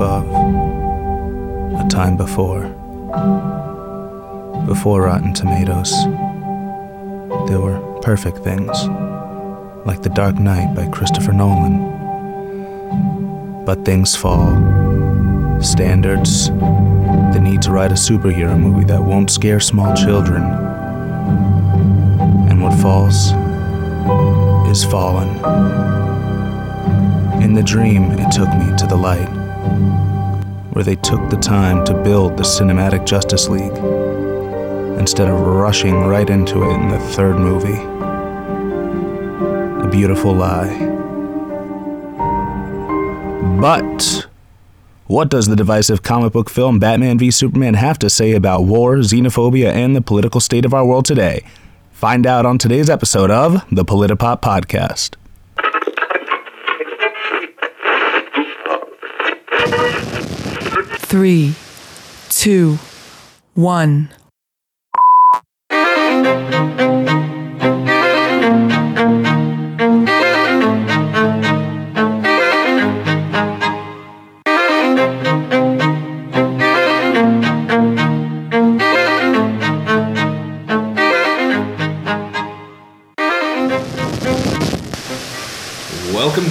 Above, a time before. Before Rotten Tomatoes, there were perfect things, like The Dark Knight by Christopher Nolan. But things fall. Standards, the need to write a superhero movie that won't scare small children. And what falls is fallen. In the dream, it took me to the light, where they took the time to build the Cinematic Justice League instead of rushing right into it in the third movie. A beautiful lie. But what does the divisive comic book film Batman v Superman have to say about war, xenophobia, and the political state of our world today? Find out on today's episode of the Politipop Podcast. Three, two, one.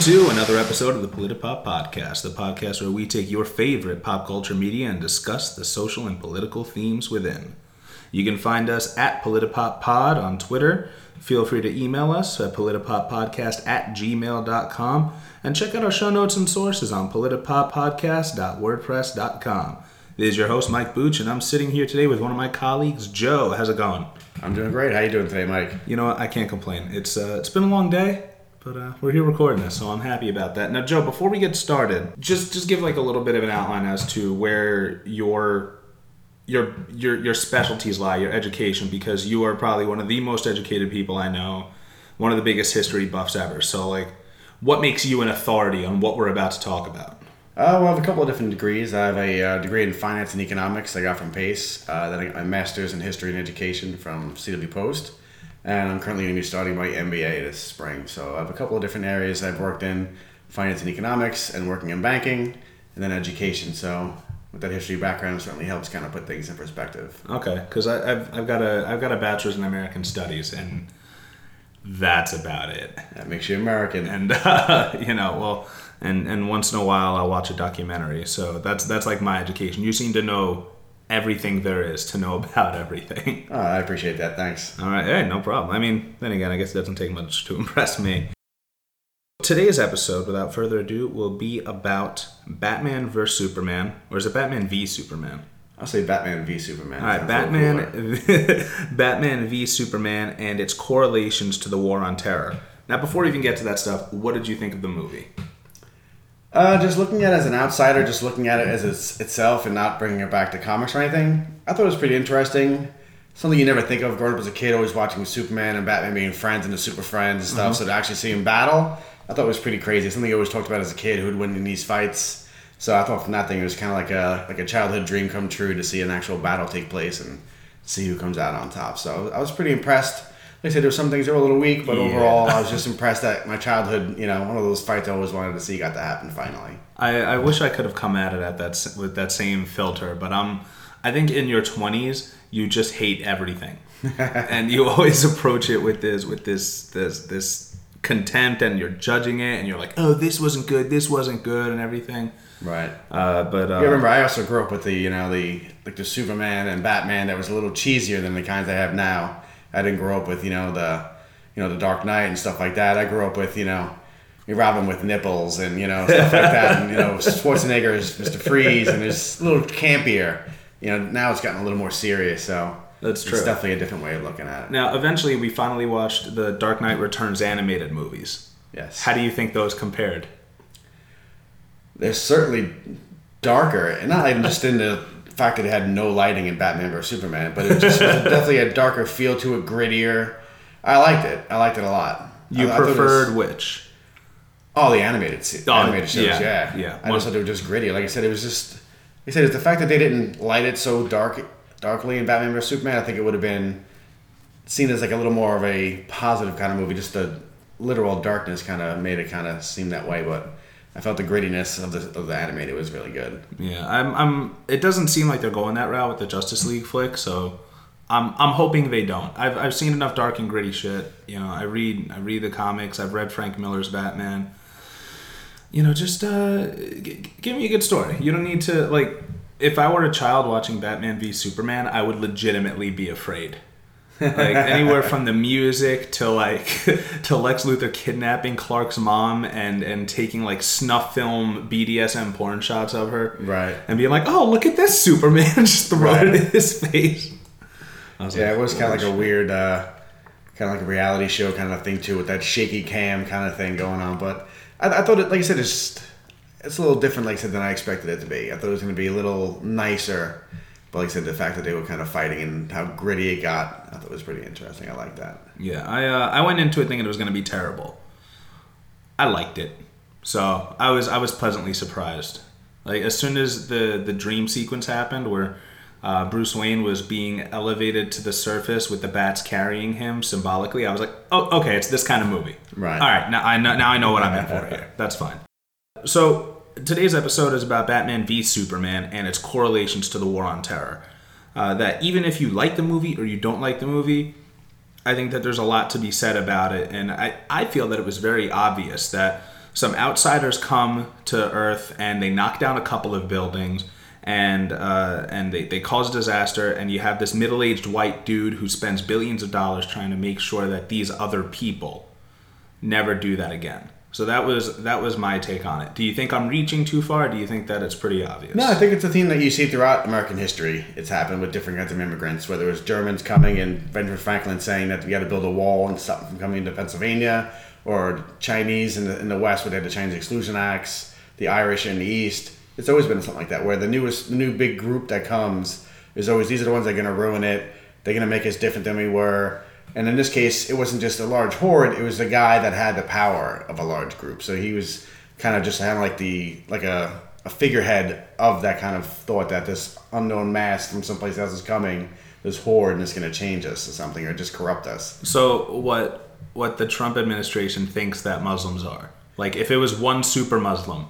To another episode of the Politipop Podcast, the podcast where we take your favorite pop culture media and discuss the social and political themes within. You can find us at Politipop Pod on Twitter. Feel free to email us at politipoppodcast at gmail.com and check out our show notes and sources on politipoppodcast.wordpress.com. This is your host, Mike Booch, and I'm sitting here today with one of my colleagues, Joe. How's it going? I'm doing great. How are you doing today, Mike? You know what? I can't complain. It's uh, it's been a long day, but uh, we're here recording this, so I'm happy about that. Now, Joe, before we get started, just just give like a little bit of an outline as to where your your your your specialties lie, your education, because you are probably one of the most educated people I know, one of the biggest history buffs ever. So, like, what makes you an authority on what we're about to talk about? Uh, well, I have a couple of different degrees. I have a uh, degree in finance and economics I got from Pace. Uh, then I got my master's in history and education from CW Post. And I'm currently going to be starting my MBA this spring. So I have a couple of different areas I've worked in finance and economics and working in banking and then education. So with that history background, certainly helps kind of put things in perspective. Okay, because I've I've got a I've got a bachelor's in American Studies, and that's about it. That makes you American. and uh, you know well and and once in a while i'll watch a documentary so that's that's like my education you seem to know everything there is to know about everything Oh, I appreciate that. Thanks. all right hey no problem i mean then again i guess it doesn't take much to impress me today's episode without further ado will be about batman vs superman or is it batman v superman I'll say Batman v Superman. all right Sounds a little cooler. batman batman v superman and its correlations to the war on terror now before we even get to that stuff what did you think of the movie Uh, just looking at it as an outsider, just looking at it as it's, itself and not bringing it back to comics or anything, I thought it was pretty interesting. Something you never think of growing up as a kid, always watching Superman and Batman being friends and the super friends and stuff. So to actually see him battle, I thought it was pretty crazy. Something you always talked about as a kid who'd win in these fights. So I thought from that thing, it was kind of like a like a childhood dream come true to see an actual battle take place and see who comes out on top. So I was pretty impressed. Like I said, there were some things that were a little weak, but Yeah. overall, I was just impressed that my childhood, you know, one of those fights I always wanted to see got to happen finally. I, I wish I could have come at it at that with that same filter, but um, I think in your twenties you just hate everything, and you always approach it with this with this this this contempt, and you're judging it, and you're like, oh, this wasn't good, this wasn't good, and everything. Right. Uh, but uh, Yeah, remember, I also grew up with the you know the like the Superman and Batman that was a little cheesier than the kinds I have now. I didn't grow up with you know the you know the Dark Knight and stuff like that. I grew up with you know Robin with nipples and you know stuff like that, and you know Schwarzenegger Schwarzenegger's Mister Freeze and it's a little campier. You know now it's gotten a little more serious, so That's true. It's definitely a different way of looking at it. now, eventually, we finally watched the Dark Knight Returns animated movies. Yes, How do you think those compared? they're certainly darker, and not even just in the fact that it had no lighting in Batman vs Superman, but it just was definitely a darker feel to it, grittier. I liked it. I liked it a lot. You I- I was- preferred which? oh the animated se- Oh, animated shows. yeah, Yeah, yeah. I just thought they were just gritty. Like I said, it was just. I said, it's the fact that they didn't light it so dark, darkly in Batman vs Superman. I think it would have been seen as like a little more of a positive kind of movie. Just the literal darkness kind of made it kind of seem that way, but I felt the grittiness of the of the animated was really good. Yeah, I'm. I'm. It doesn't seem like they're going that route with the Justice League flick, so I'm. I'm hoping they don't. I've. I've seen enough dark and gritty shit. You know, I read. I read the comics. I've read Frank Miller's Batman. You know, just uh, g- give me a good story. You don't need to like. If I were a child watching Batman v Superman, I would legitimately be afraid. Like anywhere from the music to like to Lex Luthor kidnapping Clark's mom and and taking like snuff film BDSM porn shots of her, Right. And being like, "Oh, look at this Superman!" just throw it in his face. I was Yeah, like, it was kind of like a weird, uh, kind of like a reality show kind of thing too, with that shaky cam kind of thing going on. But I, I thought it, like I said, it's it's a little different, like I said, than I expected it to be. I thought it was going to be a little nicer. But like I said, the fact that they were kind of fighting and how gritty it got, I thought was pretty interesting. I like that. Yeah, I uh, I went into it thinking it was going to be terrible. I liked it, so I was I was pleasantly surprised. Like as soon as the the dream sequence happened, where uh, Bruce Wayne was being elevated to the surface with the bats carrying him symbolically, I was like, oh, okay, it's this kind of movie. Right. All right. Now I know now I know what I'm in for here. That's fine. So today's episode is about Batman v Superman and its correlations to the War on Terror. Uh, that even if you like the movie or you don't like the movie, I think that there's a lot to be said about it, and I, I feel that it was very obvious that some outsiders come to Earth and they knock down a couple of buildings and uh, and they, they cause disaster, and you have this middle aged white dude who spends billions of dollars trying to make sure that these other people never do that again. So that was that was my take on it. Do you think I'm reaching too far? Do you think that it's pretty obvious? No, I think it's a theme that you see throughout American history. It's happened with different kinds of immigrants, whether it was Germans coming and Benjamin Franklin saying that we got to build a wall and stop them from coming into Pennsylvania, or Chinese in the, in the West where they had the Chinese Exclusion Acts, the Irish in the East. It's always been something like that, where the newest, the new big group that comes is always these are the ones that are going to ruin it. They're going to make us different than we were. And in this case, it wasn't just a large horde; it was the guy that had the power of a large group. So he was kind of just kind of like the like a, a figurehead of that kind of thought that this unknown mass from someplace else is coming, this horde, and it's going to change us or something, or just corrupt us. So what what the Trump administration thinks that Muslims are. Like if it was one super Muslim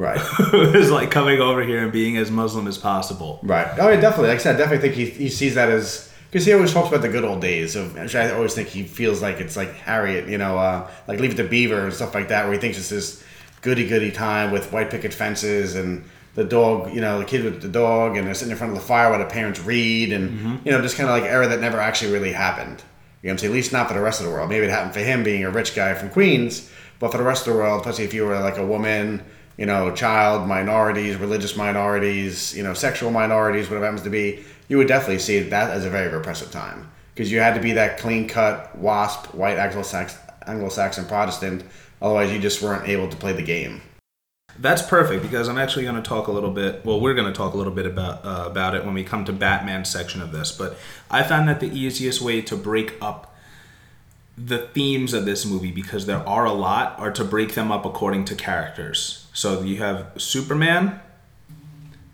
Right. who is like coming over here and being as Muslim as possible. Right. Oh, yeah, definitely. Like I said, I definitely think he, he sees that as because he always talks about the good old days of. I always think he feels like it's like Harriet, you know, uh, like Leave It to Beaver and stuff like that, where he thinks it's this goody goody time with white picket fences and the dog, you know, the kid with the dog, and they're sitting in front of the fire while the parents read, and you know, just kind of like era that never actually really happened. You know what I'm saying? At least not for the rest of the world. Maybe it happened for him being a rich guy from Queens, but for the rest of the world, especially if you were like a woman, you know, child, minorities, religious minorities, you know, sexual minorities, whatever it happens to be, you would definitely see that as a very repressive time. Because you had to be that clean cut, WASP, white Anglo Saxon Protestant, otherwise you just weren't able to play the game. That's perfect because I'm actually going to talk a little bit. Well, we're going to talk a little bit about uh, about it when we come to Batman section of this. But I found that the easiest way to break up the themes of this movie, because there are a lot, are to break them up according to characters. So you have Superman,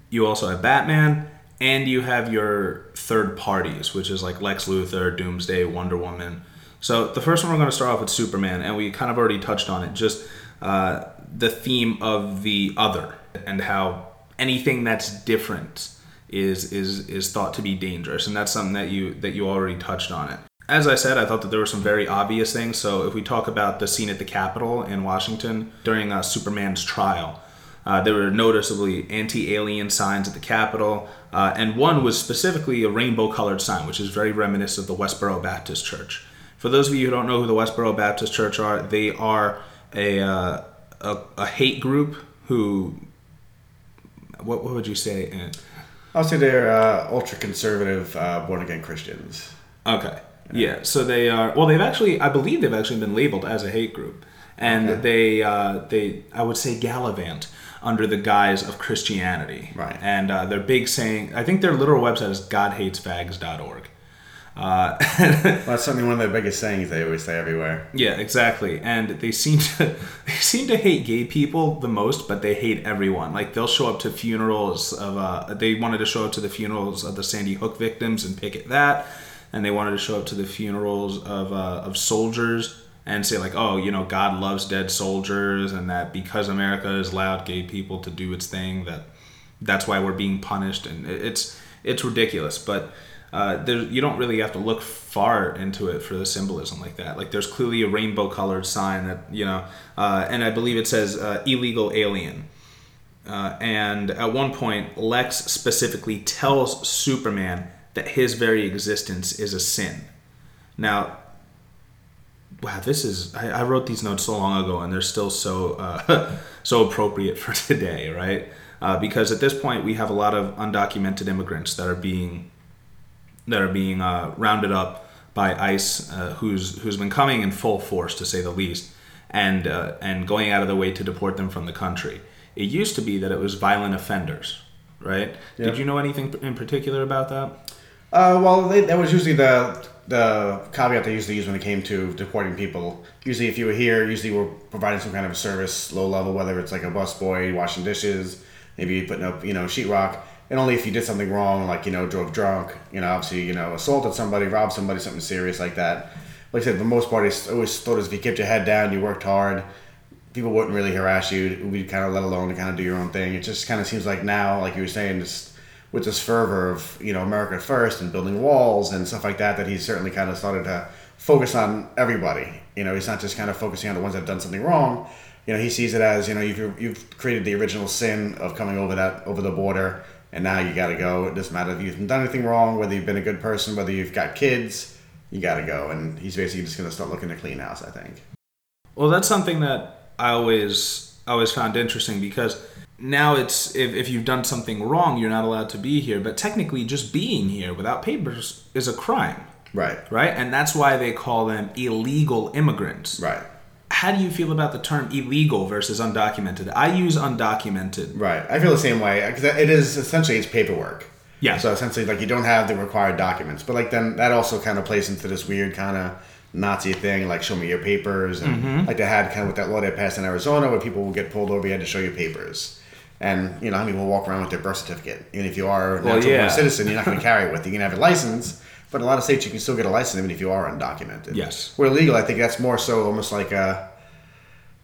you also have Batman, and you have your third parties, which is like Lex Luthor, Doomsday, Wonder Woman. So the first one we're going to start off with Superman, and we kind of already touched on it. Just uh, the theme of the other and how anything that's different is is is thought to be dangerous, and that's something that you that you already touched on it. As I said, I thought that there were some very obvious things. So if we talk about the scene at the Capitol in Washington during uh, Superman's trial, uh, there were noticeably anti-alien signs at the Capitol, uh, and one was specifically a rainbow-colored sign, which is very reminiscent of the Westboro Baptist Church. For those of you who don't know who the Westboro Baptist Church are, they are a uh, a, a hate group who. What, what would you say? I'll say they're uh, ultra conservative, uh, born again Christians. Okay. Yeah. So they are. Well, they've actually. I believe they've actually been labeled as a hate group, and Okay. they uh, they I would say gallivant under the guise of Christianity. Right. And uh, their big saying. I think their literal website is godhatesfags.org. Uh, Well, that's certainly one of the biggest sayings they always say everywhere. yeah, exactly. And they seem to they seem to hate gay people the most, but they hate everyone. Like they'll show up to funerals of uh, they wanted to show up to the funerals of the Sandy Hook victims and picket that, and they wanted to show up to the funerals of uh, of soldiers and say like, oh, you know, God loves dead soldiers, and that because America has allowed gay people to do its thing, that that's why we're being punished, and it's it's ridiculous. But uh, there, you don't really have to look far into it for the symbolism like that. Like there's clearly a rainbow colored sign that you know, uh, and I believe it says uh, illegal alien. Uh, and at one point, Lex specifically tells Superman that his very existence is a sin. Now, wow, this is I, I wrote these notes so long ago, and they're still so uh, so appropriate for today, right? Uh, because at this point, we have a lot of undocumented immigrants that are being that are being uh, rounded up by ICE, uh, who's who's been coming in full force, to say the least, and uh, and going out of the way to deport them from the country. It used to be that it was violent offenders, right? Did you know anything in particular about that? Uh, well, they, that was usually the the caveat they usually use when it came to deporting people. Usually, if you were here, usually we're providing some kind of a service, low level, whether it's like a busboy washing dishes, maybe putting up, you know, sheetrock. And only if you did something wrong, like you know, drove drunk, you know, obviously, you know, assaulted somebody, robbed somebody, something serious like that. Like I said, for the most part, I always thought as if you kept your head down, you worked hard, people wouldn't really harass you. Would be kind of let alone to kind of do your own thing. It just kind of seems like now, like you were saying, just with this fervor of you know America first and building walls and stuff like that, that he's certainly kind of started to focus on everybody. You know, he's not just kind of focusing on the ones that have done something wrong. You know, he sees it as you know you've you've created the original sin of coming over that over the border, and now you got to go. It doesn't matter if you've done anything wrong, whether you've been a good person, whether you've got kids, you got to go. And he's basically just going to start looking to clean house. I think. Well, that's something that I always always found interesting because now it's if, if you've done something wrong, you're not allowed to be here. But technically, just being here without papers is a crime, Right. right? And that's why they call them illegal immigrants. Right. How do you feel about the term illegal versus undocumented? I use undocumented. Right. I feel the same way because it is essentially it's paperwork. Yeah. So essentially, like you don't have the required documents, but like then that also kind of plays into this weird kind of Nazi thing, like show me your papers, and Mm-hmm. like they had kind of with that law they passed in Arizona, where people will get pulled over, you had to show your papers. And you know, how many will walk around with their birth certificate? Even if you are a Well, natural yeah. born citizen, you're not going to carry it with you. You can have a license, but in a lot of states you can still get a license even if you are undocumented. Yes. Where legal, I think that's more so almost like a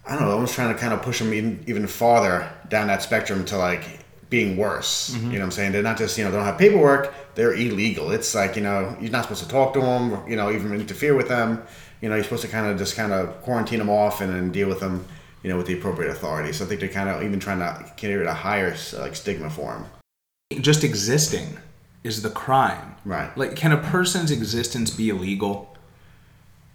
I don't know, almost trying to kind of push them even, even farther down that spectrum to like being worse. Mm-hmm. You know what I'm saying? They're not just, you know, they don't have paperwork, they're illegal. It's like, you know, you're not supposed to talk to them, you know, even interfere with them. You know, you're supposed to kind of just kind of quarantine them off and then deal with them, you know, with the appropriate authority. So I think they're kind of even trying to carry a higher like stigma for them. Just existing is the crime. Right. Like, can a person's existence be illegal?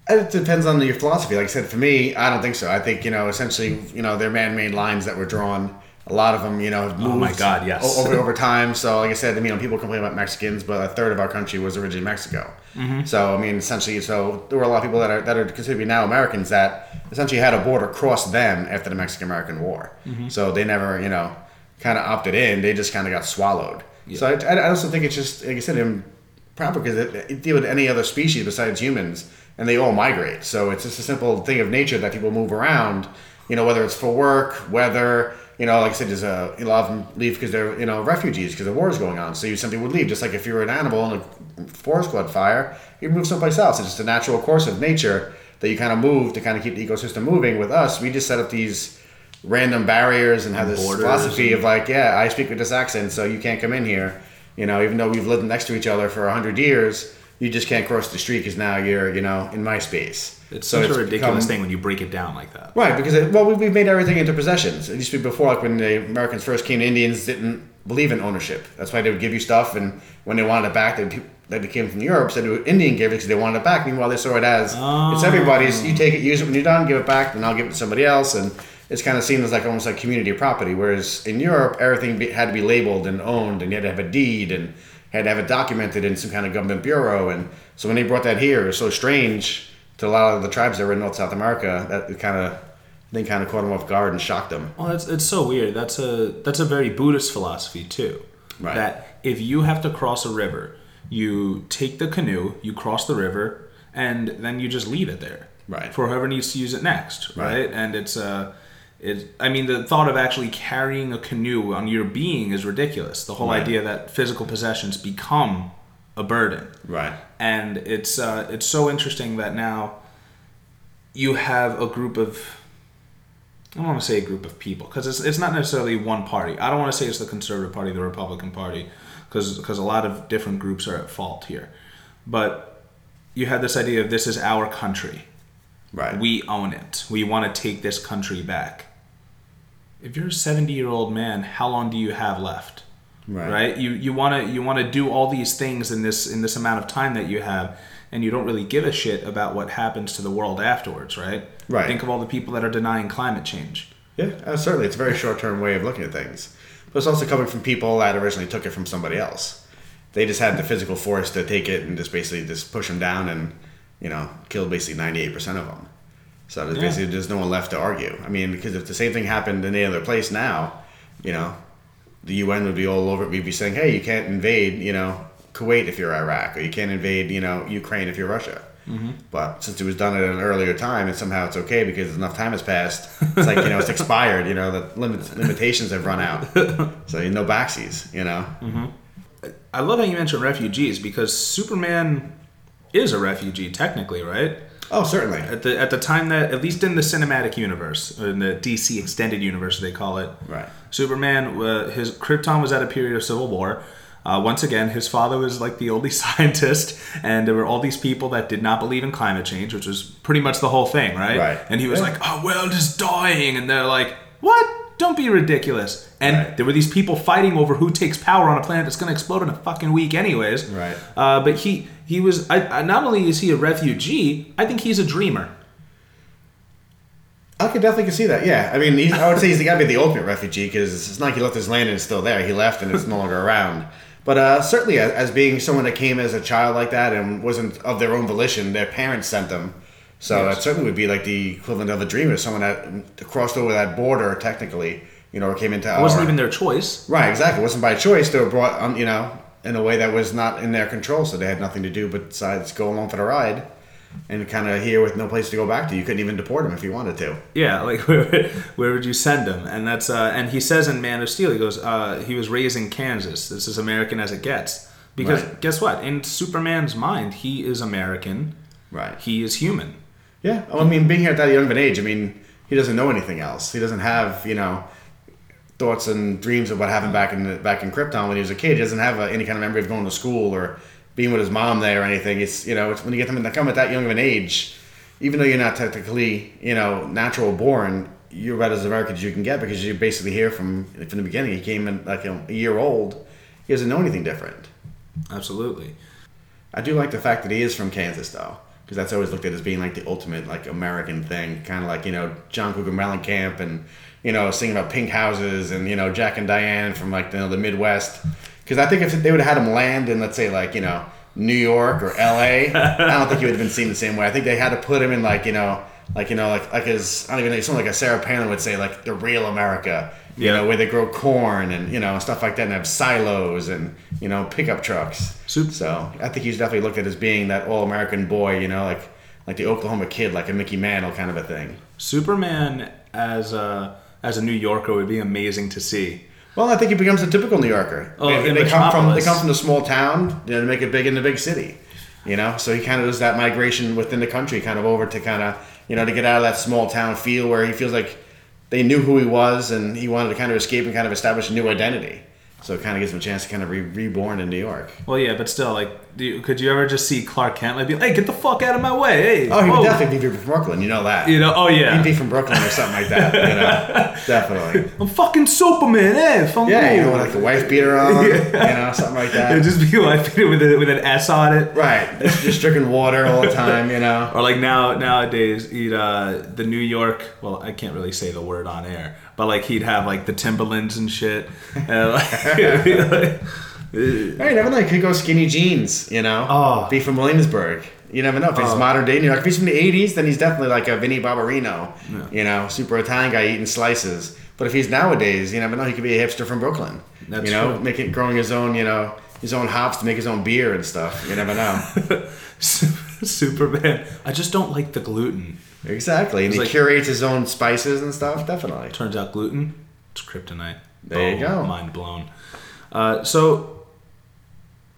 It depends on your philosophy. Like I said, for me, I don't think so. I think you know, essentially, you know, they're man-made lines that were drawn. A lot of them, you know, have moved Oh my God, yes. over over time. So, like I said, I mean, you know, people complain about Mexicans, but a third of our country was originally Mexico. Mm-hmm. So, I mean, essentially, so there were a lot of people that are that are considered to be now Americans that essentially had a border cross them after the Mexican-American War. Mm-hmm. So they never, you know, kind of opted in. They just kind of got swallowed. So I, I also think it's just like I said, improper because it, it deal with any other species besides humans, and they all migrate. So it's just a simple thing of nature that people move around. You know, whether it's for work, weather. You know, like I said, there's a, a lot of them leave because they're you know refugees because the war is going on. So you simply would leave, just like if you were an animal in a forest caught fire, you'd move someplace else. It's just a natural course of nature that you kind of move to kind of keep the ecosystem moving. With us, we just set up these random barriers and have this Borders philosophy and- of like, yeah, I speak with this accent, so you can't come in here. You know, even though we've lived next to each other for a hundred years, you just can't cross the street because now you're, you know, in my space. It's So such it's a ridiculous become- thing when you break it down like that. Right, because it, well, we, we've made everything into possessions. It used to be before, like when the Americans first came, Indians didn't believe in ownership. That's why they would give you stuff, and when they wanted it back, they that came from Europe said the Indian gave it because they wanted it back. Meanwhile, they saw it as it's oh. everybody's. You take it, use it when you're done, give it back, then I'll give it to somebody else, and it's kind of seen as like almost like community property. Whereas in Europe, everything be, had to be labeled and owned, and you had to have a deed and had to have it documented in some kind of government bureau. And so when they brought that here, it was so strange to a lot of the tribes that were in North South America that it kind of they kind of caught them off guard and shocked them. Well, it's it's so weird. That's a that's a very Buddhist philosophy too. Right. That if you have to cross a river, you take the canoe, you cross the river, and then you just leave it there. Right. For whoever needs to use it next. Right. Right. And it's uh it, I mean, the thought of actually carrying a canoe on your being is ridiculous. The whole Right. idea that physical possessions become a burden Right. and it's uh, it's so interesting that now you have a group of I don't want to say a group of people because it's, it's not necessarily one party. I don't want to say it's the Conservative Party, the Republican Party, because because a lot of different groups are at fault here. But you had this idea of this is our country. Right. We own it. We want to take this country back. If you're a 70 year old man, how long do you have left? Right. You you want to you want to do all these things in this in this amount of time that you have, and you don't really give a shit about what happens to the world afterwards, right? Right. Think of all the people that are denying climate change. Yeah, uh, certainly. It's a very short term way of looking at things. But it's also coming from people that originally took it from somebody else. They just had the physical force to take it and just basically just push them down and, you know, kill basically 98% of them. So there's Yeah. basically there's no one left to argue. I mean, because if the same thing happened in any other place now, you know, the UN would be all over it. We'd be saying, hey, you can't invade, you know, Kuwait if you're Iraq, or you can't invade, you know, Ukraine if you're Russia. Mm-hmm. But since it was done at an earlier time, and somehow it's okay because enough time has passed, it's like you know it's expired. You know the limit, limitations have run out, so you no backsies. You know, mm-hmm. I love how you mentioned refugees because Superman is a refugee technically, right? Oh certainly, At the at the time that at least in the cinematic universe, in the DC extended universe they call it, right, Superman, uh, his Krypton was at a period of civil war. Uh, once again, his father was like the only scientist, and there were all these people that did not believe in climate change, which was pretty much the whole thing, right? Right. And he was Yeah. like, "Our world is dying," and they're like, "What? Don't be ridiculous!" And Right. there were these people fighting over who takes power on a planet that's going to explode in a fucking week, anyways. Right. Uh, but he he was. I, I, not only is he a refugee, I think he's a dreamer. I could definitely see that. Yeah, I mean, I would say he's the guy to be the ultimate refugee because it's not like he left his land and it's still there. He left and it's no longer around. But uh, certainly, as, as being someone that came as a child like that and wasn't of their own volition, their parents sent them. So Yes. that certainly would be like the equivalent of a dreamer, someone that crossed over that border technically, you know, or came into It wasn't our- even their choice. Right, exactly. It wasn't by choice. They were brought, on, you know, in a way that was not in their control, so they had nothing to do but besides go along for the ride, and kind of here with no place to go back to. You couldn't even deport them if you wanted to. Yeah, like where, where would you send him? And that's uh, and he says in Man of Steel, he goes, uh, he was raised in Kansas. This is American as it gets. Because Right. guess what? In Superman's mind, he is American. Right. He is human. Yeah. I mean, being here at that young of an age, I mean, he doesn't know anything else. He doesn't have, you know, thoughts and dreams of what happened back in back in Krypton when he was a kid. He doesn't have uh any kind of memory of going to school or being with his mom there or anything. It's you know, it's when you get them to come at that young of an age, even though you're not technically, you know, natural born, you're about as American as you can get because you're basically here from from the beginning. He came in like a year old. He doesn't know anything different. Absolutely. I do like the fact that he is from Kansas, though, because that's always looked at as being like the ultimate like American thing, kind of like you know John Cougar Mellencamp and you know singing about pink houses and you know Jack and Diane from like you know, the Midwest. Because I think if they would have had him land in let's say like you know New York or L.A., I don't think he would have been seen the same way. I think they had to put him in like you know like you know like like his I don't even know something like a Sarah Palin would say like the real America. You Yeah. know where they grow corn and you know stuff like that, and have silos and you know pickup trucks. So I think he's definitely looked at as being that all American boy, you know, like like the Oklahoma kid, like a Mickey Mantle kind of a thing. Superman as a as a New Yorker would be amazing to see. Well, I think he becomes a typical New Yorker. Oh, they, they come from they come from the small town, you know, to make it big in the big city. You know, so he kind of does that migration within the country, kind of over to kind of you know to get out of that small town feel where he feels like they knew who he was and he wanted to kind of escape and kind of establish a new identity. So it kind of gives him a chance to kind of be reborn in New York. Well, yeah, but still, like, you, could you ever just see Clark Kent like be like, "Hey, get the fuck out of my way!" Hey, Oh, he whoa." would definitely be from Brooklyn. You know that. You know, oh yeah, He'd be from Brooklyn or something like that. You know, definitely. I'm fucking Superman, eh? Fuck Yeah, you know, like a wife beater on, you know, something like that. It'd just be like with a, with an S on it. Right, it's just drinking water all the time, you know. Or like now nowadays, he'd uh, the New York. Well, I can't really say the word on air, but like he'd have like the Timberlands and shit. And, like, Hey, you never know. He could go skinny jeans, you know. Oh. Be from Williamsburg. You never know. If he's Oh. modern day New York, if he's from the 80s, then he's definitely like a Vinny Barbarino, you know, super Italian guy eating slices. But if he's nowadays, you never know. He could be a hipster from Brooklyn. That's you know, true. making growing his own, you know, his own hops to make his own beer and stuff. You never know. Superman. I just don't like the gluten. exactly. And he like- curates his own spices and stuff. Definitely. Turns out gluten, it's kryptonite. There you go. Mind blown. Uh, so,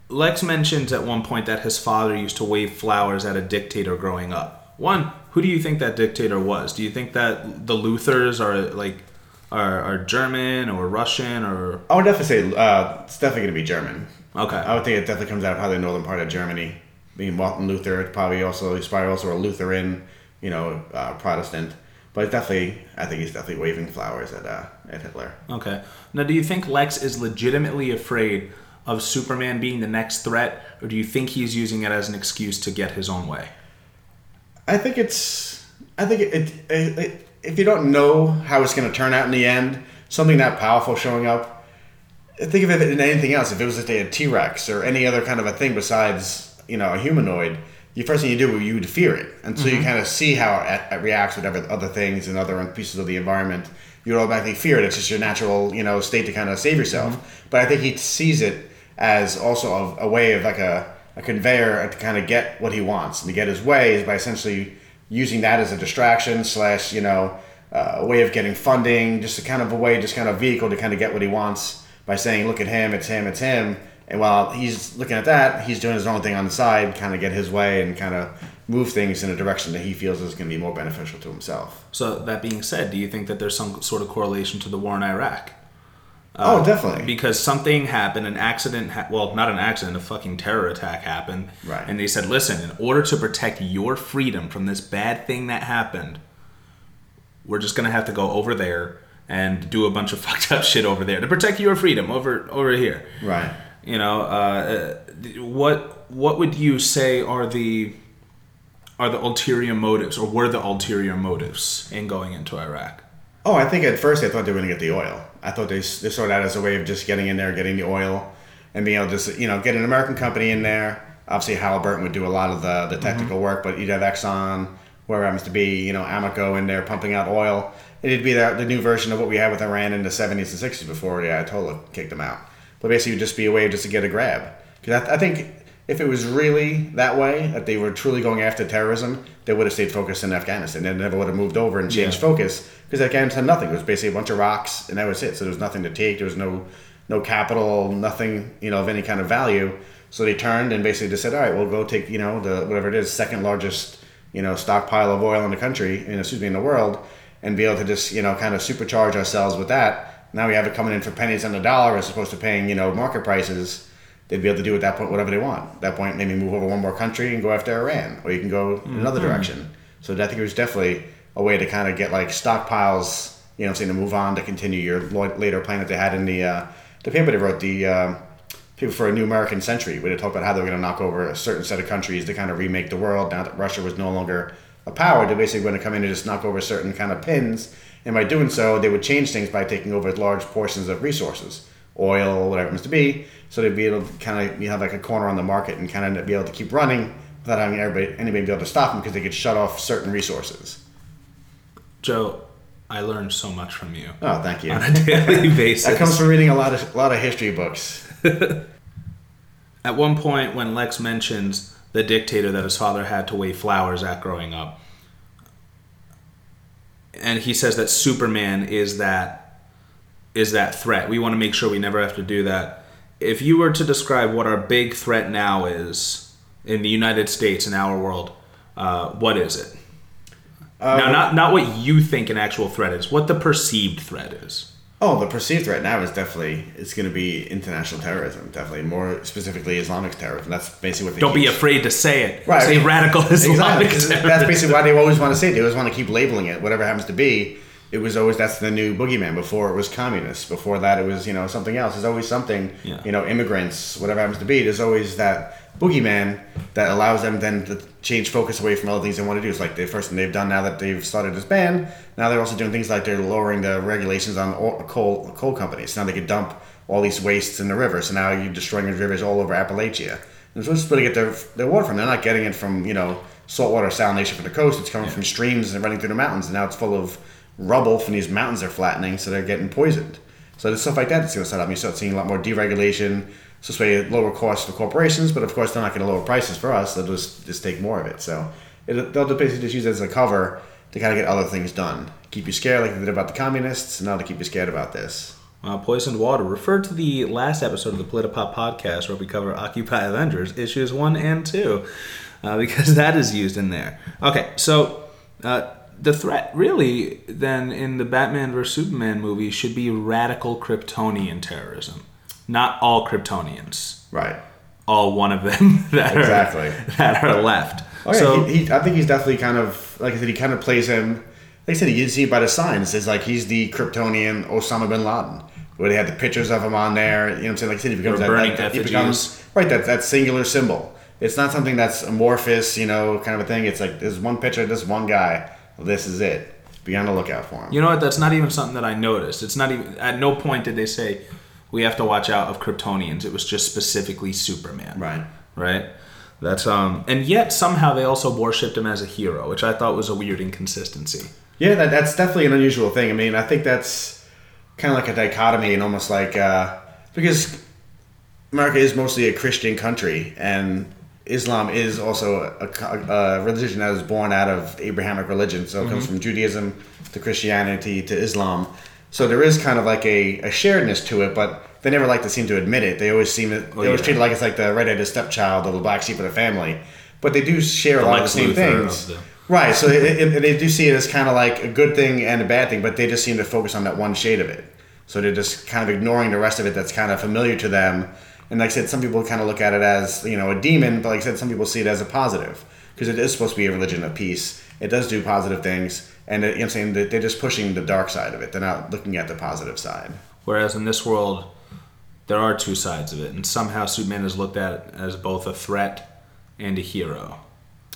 Lex mentions at one point that his father used to wave flowers at a dictator growing up. One, who do you think that dictator was? Do you think that the Luthors are like are, are German or Russian or I would definitely say uh, it's definitely going to be German. okay? I would think it definitely comes out of probably the northern part of Germany. Being Martin Luther, it's probably also he's probably also a Lutheran, you know, uh, Protestant. But definitely, I think he's definitely waving flowers at uh, at Hitler. Okay. Now, do you think Lex is legitimately afraid of Superman being the next threat, or do you think he's using it as an excuse to get his own way? I think it's. I think it. it, it, it if you don't know how it's going to turn out in the end, something that powerful showing up. Think of it in anything else. If it was just a T Rex or any other kind of a thing besides you know a humanoid, the first thing you do you would fear it until you mm-hmm. kind of see how it, it reacts with other things and other pieces of the environment. You would automatically fear it. It's just your natural you know state to kind of save yourself. Mm-hmm. But I think he sees it as also a, a way of like a, a conveyor to kind of get what he wants. And to get his way is by essentially using that as a distraction slash you know uh, a way of getting funding just a kind of a way just kind of vehicle to kind of get what he wants by saying look at him it's him it's him. And while he's looking at that he's doing his own thing on the side kind of get his way and kind of move things in a direction that he feels is going to be more beneficial to himself. So, that being said, do you think that there's some sort of correlation to the war in Iraq? Oh definitely Because something happened, an accident, ha- well, not an accident, a fucking terror attack happened. Right. And they said, listen, in order to protect your freedom from this bad thing that happened, we're just going to have to go over there and do a bunch of fucked up shit over there to protect your freedom over over here. right You know, uh, uh, what what would you say are the are the ulterior motives, or were the ulterior motives in going into Iraq? Oh, I think at first I thought they were going to get the oil. I thought they, they saw that as a way of just getting in there, getting the oil, and being able to just, you know, get an American company in there. Obviously, Halliburton would do a lot of the, the mm-hmm. technical work, but you'd have Exxon, whoever happens to be, you know, Amoco in there pumping out oil. It'd be the, the new version of what we had with Iran in the 70s and 60s before the Ayatollah kicked them out. But basically, it would just be a way just to get a grab. Because I, I think if it was really that way, that they were truly going after terrorism, they would have stayed focused in Afghanistan. They never would have moved over and changed Yeah. focus because Afghanistan had nothing. It was basically a bunch of rocks, and that was it. So there was nothing to take. There was no no capital, nothing you know of any kind of value. So they turned and basically just said, "All right, we'll go take you know the whatever it is, second largest you know stockpile of oil in the country, in, excuse me, in the world, and be able to just you know kind of supercharge ourselves with that. Now we have it coming in for pennies on the dollar as opposed to paying you know market prices." They'd be able to do at that point whatever they want. At that point, maybe move over one more country and go after Iran, or you can go in another direction. So I think it was definitely a way to kind of get like stockpiles, you know, I'm saying to move on to continue your later plan that they had in the uh, the paper they wrote, the uh, people for a new American century, where they talked about how they were going to knock over a certain set of countries to kind of remake the world. Now that Russia was no longer a power, they're basically going to come in and just knock over certain kind of pins, and by doing so, they would change things by taking over large portions of resources, oil, whatever it happens to be. So they'd be able to kind of you have like a corner on the market and kind of be able to keep running without having everybody anybody be able to stop them because they could shut off certain resources. Joe, I learned so much from you Oh, thank you. on a daily basis. That comes from reading a lot of a lot of history books. At one point, when Lex mentions the dictator that his father had to wave flowers at growing up, and he says that Superman is that is that threat. We want to make sure we never have to do that. If you were to describe what our big threat now is in the United States in our world, uh, what is it? now, not not what you think an actual threat is. What the perceived threat is. Oh, the perceived threat now is definitely it's going to be international terrorism. Definitely more specifically Islamic terrorism. That's basically what they Don't be afraid to say it. Right. Say radical Islamic Exactly. terrorism. That's basically why they always want to say it. They always want to keep labeling it, whatever it happens to be. It was always that's the new boogeyman. Before it was communists. Before that it was you know something else. There's always something. Yeah. You know immigrants, whatever happens to be. There's always that boogeyman that allows them then to change focus away from other things they want to do. It's like the first thing they've done now that they've started this ban. Now they're also doing things like they're lowering the regulations on coal coal companies. Now they can dump all these wastes in the river. So now you're destroying the rivers all over Appalachia. And so it's supposed to get their, their water from. They're not getting it from, you know, saltwater salination from the coast. It's coming from streams and running through the mountains. And now it's full of rubble from these mountains they're flattening, so they're getting poisoned. So there's stuff like that that's going to set up. You start seeing a lot more deregulation. So this way, lower costs for corporations, but of course they're not going to lower prices for us. They'll just just take more of it. So it, they'll basically just use it as a cover to kind of get other things done. Keep you scared like they did about the communists. Now to keep you scared about this. Uh, Poisoned Water. Refer to the last episode of the Politipop podcast where we cover Occupy Avengers issues one and two. uh, because that is used in there. Okay, so uh, the threat really then in the Batman vs Superman movie should be radical Kryptonian terrorism, not all Kryptonians, Right. all one of them that Exactly. are that are left. Oh, yeah, so he, he, I think he's definitely kind of like I said. He kind of plays him. Like I said, you can see by the signs. It's like he's the Kryptonian Osama bin Laden. Where they had the pictures of him on there. You know what I'm saying? Like I said, he becomes that, that, that- he becomes right that that singular symbol. It's not something that's amorphous, you know, kind of a thing. It's like there's one picture, of this one guy. This is it. Be on the lookout for him. You know what? That's not even something that I noticed. It's not even. At no point did they say we have to watch out of Kryptonians. It was just specifically Superman. Right. Right. That's um. And yet somehow they also worshipped him as a hero, which I thought was a weird inconsistency. Yeah, that, that's definitely an unusual thing. I mean, I think that's kind of like a dichotomy and almost like uh, because America is mostly a Christian country and Islam is also a, a religion that was born out of Abrahamic religion. So it comes mm-hmm. from Judaism to Christianity to Islam. So there is kind of like a, a sharedness to it, but they never like to seem to admit it. They always seem to, they always yeah. treat it like it's like the redheaded stepchild or the black sheep of the family. But they do share a lot of the same Luthor things. the- Right, so it, it, they do see it as kind of like a good thing and a bad thing, but they just seem to focus on that one shade of it. So they're just kind of ignoring the rest of it that's kind of familiar to them. And like I said, some people kind of look at it as you know a demon, but like I said, some people see it as a positive because it is supposed to be a religion of peace. It does do positive things, and it, you know, I'm saying they're just pushing the dark side of it. They're not looking at the positive side. Whereas in this world, there are two sides of it, and somehow Superman is looked at as both a threat and a hero.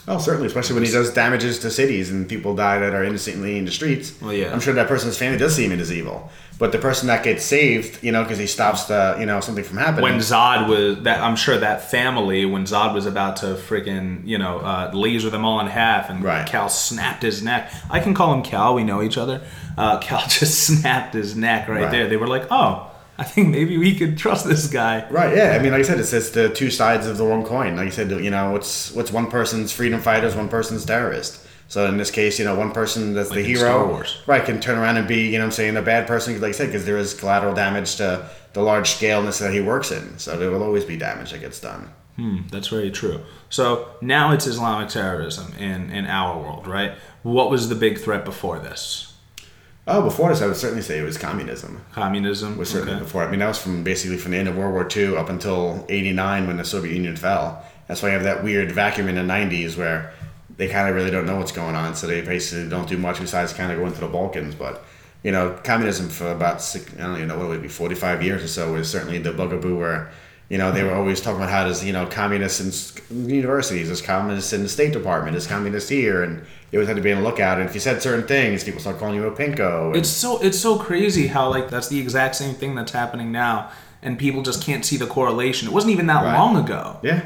Oh, certainly, especially when he does damages to cities and people die that are innocently in the streets. Well, yeah. I'm sure that person's family does see him as evil, but the person that gets saved, you know, because he stops the, you know, something from happening. When Zod was that, I'm sure that family when Zod was about to freaking you know uh, laser them all in half, and Right. Cal snapped his neck. I can call him Cal. We know each other. Uh, Cal just snapped his neck right, Right. there. They were like, oh, I think maybe we could trust this guy. Right. Yeah. I mean, like I said, it's just the two sides of the one coin. Like I said, you know, what's what's one person's freedom fighters, one person's terrorist. So in this case, you know, one person that's the Like in hero, Star Wars. right, can turn around and be, you know, what I'm saying a bad person, like I said, because there is collateral damage to the large scaleness that he works in. So there will always be damage that gets done. Hmm, that's very true. So now it's Islamic terrorism in in our world, right? What was the big threat before this? Oh, before this, I would certainly say it was communism. Communism. was certainly Okay. before. I mean, that was from basically from the end of World War II up until '89 when the Soviet Union fell. That's why you have that weird vacuum in the '90s where they kind of really don't know what's going on, so they basically don't do much besides kind of go into the Balkans. But you know, communism for about six, I don't even know what it would be 45 years or so was certainly the bugaboo where. You know, they were always talking about how there's, you know, communists in universities, there's communists in the State Department, there's communists here, and you always had to be on the lookout. And if you said certain things, people start calling you a pinko. and- It's so it's so crazy how like that's the exact same thing that's happening now, and people just can't see the correlation. It wasn't even that Right. long ago. Yeah.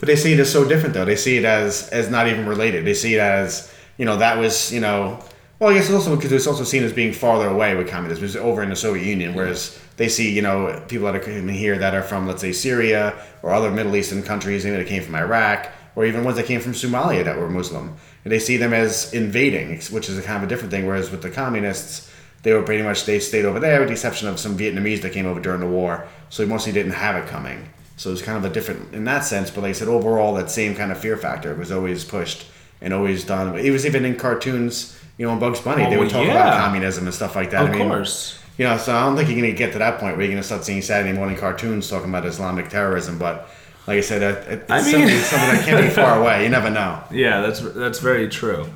But they see it as so different though. They see it as as not even related. They see it as you know that was you know well I guess it's also because it's also seen as being farther away with communism. It's over in the Soviet Union, whereas they see you know people that are coming here that are from let's say Syria or other Middle Eastern countries, maybe that came from Iraq or even ones that came from Somalia that were Muslim. And they see them as invading, which is a kind of a different thing. Whereas with the communists, they were pretty much they stayed over there with the exception of some Vietnamese that came over during the war. So they mostly didn't have it coming. So it was kind of a different in that sense. But like I said, overall, that same kind of fear factor was always pushed and always done. It was even in cartoons. You know, in Bugs Bunny, they Oh, would talk yeah. about communism and stuff like that. Of I mean, course. You know, so I don't think you're going to get to that point where you're going to start seeing Saturday morning cartoons talking about Islamic terrorism. But like I said, it's I mean- something, something that can't be far away. You never know. Yeah, that's that's very true.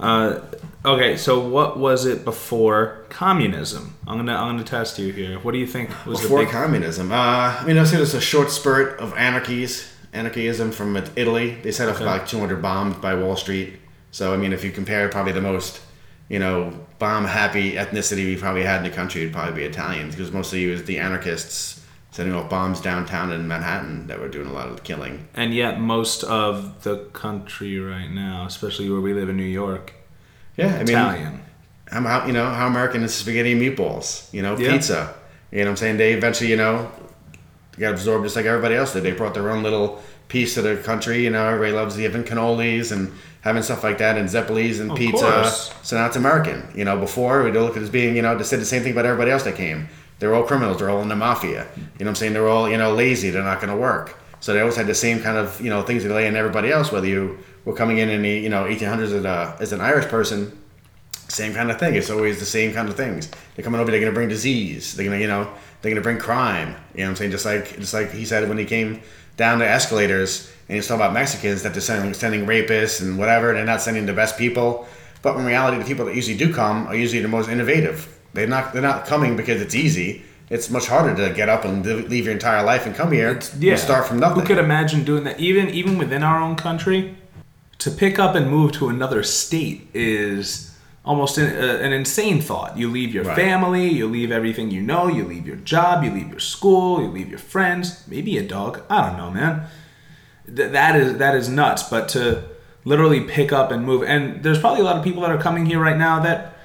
Uh, okay, so what was it before communism? I'm gonna I'm gonna test you here. What do you think was Before the big? communism, uh, I mean, I say there's a short spurt of anarchies, anarchism from Italy. They set off about 200 bombs by Wall Street. So, I mean, if you compare probably the most, you know, bomb-happy ethnicity we probably had in the country, it'd probably be Italians, because mostly it was the anarchists setting off bombs downtown in Manhattan that were doing a lot of the killing. and yet most of the country right now, especially where we live in New York, Yeah, I mean, Italian. how, how you know how American is spaghetti and meatballs, you know, Yeah. pizza. You know what I'm saying? They eventually, you know, got absorbed just like everybody else did. They brought their own little piece to the country. You know, everybody loves having cannolis and having stuff like that and zeppelis and Of pizza. course. So now it's American. You know, before we'd look at it as being, you know, they said the same thing about everybody else that came. They're all criminals. They're all in the mafia. You know what I'm saying? They're all, you know, lazy. They're not going to work. So they always had the same kind of you know things they lay in everybody else. Whether you were coming in in the you know 1800s as, a, as an Irish person, same kind of thing. It's always the same kind of things. They're coming over. They're going to bring disease. They're going to you know they're going to bring crime. You know what I'm saying? Just like just like he said when he came down the escalators and he's talking about Mexicans that they're sending, sending rapists and whatever. They're not sending the best people. But in reality, the people that usually do come are usually the most innovative. They're not they're not coming because it's easy. It's much harder to get up and leave your entire life and come here Yeah. and start from nothing. Who could imagine doing that? Even even within our own country, to pick up and move to another state is almost an, uh, an insane thought. You leave your Right. family, you leave everything you know, you leave your job, you leave your school, you leave your friends, maybe a dog. I don't know, man. Th- that is that is nuts. But to literally pick up and move, and there's probably a lot of people that are coming here right now that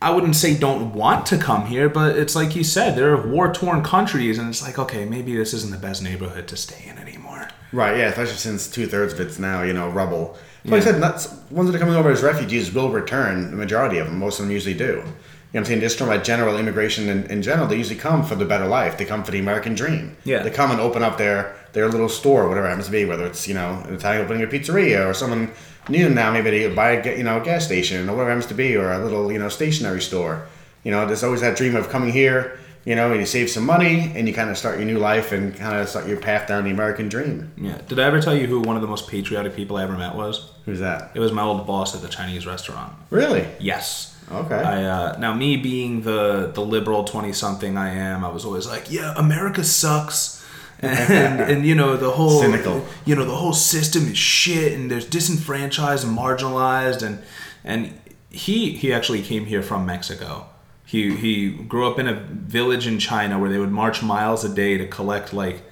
I wouldn't say don't want to come here, but it's like you said, there are war torn countries, and it's like, okay, maybe this isn't the best neighborhood to stay in anymore. Right, yeah, especially since two thirds of it's now, you know, rubble. Like I said, nuts, ones that are coming over as refugees will return, the majority of them. Most of them usually do. You know what I'm saying? Just from about general immigration in, in general, they usually come for the better life. They come for the American dream. Yeah. They come and open up their, their little store, whatever it happens to be, whether it's, you know, an Italian opening a pizzeria or someone new now, maybe they buy a, you know, a gas station or whatever it happens to be, or a little, you know, stationery store. You know, there's always that dream of coming here, you know, and you save some money and you kind of start your new life and kind of start your path down the American dream. Yeah. Did I ever tell you who one of the most patriotic people I ever met was? Who's that? It was my old boss at the Chinese restaurant. Really? Yes. Okay. I uh, now me being the the liberal twenty something I am, I was always like, yeah, America sucks, and and you know the whole Cynical. you know the whole system is shit, and there's disenfranchised and marginalized, and and he he actually came here from Mexico. He he grew up in a village in China where they would march miles a day to collect like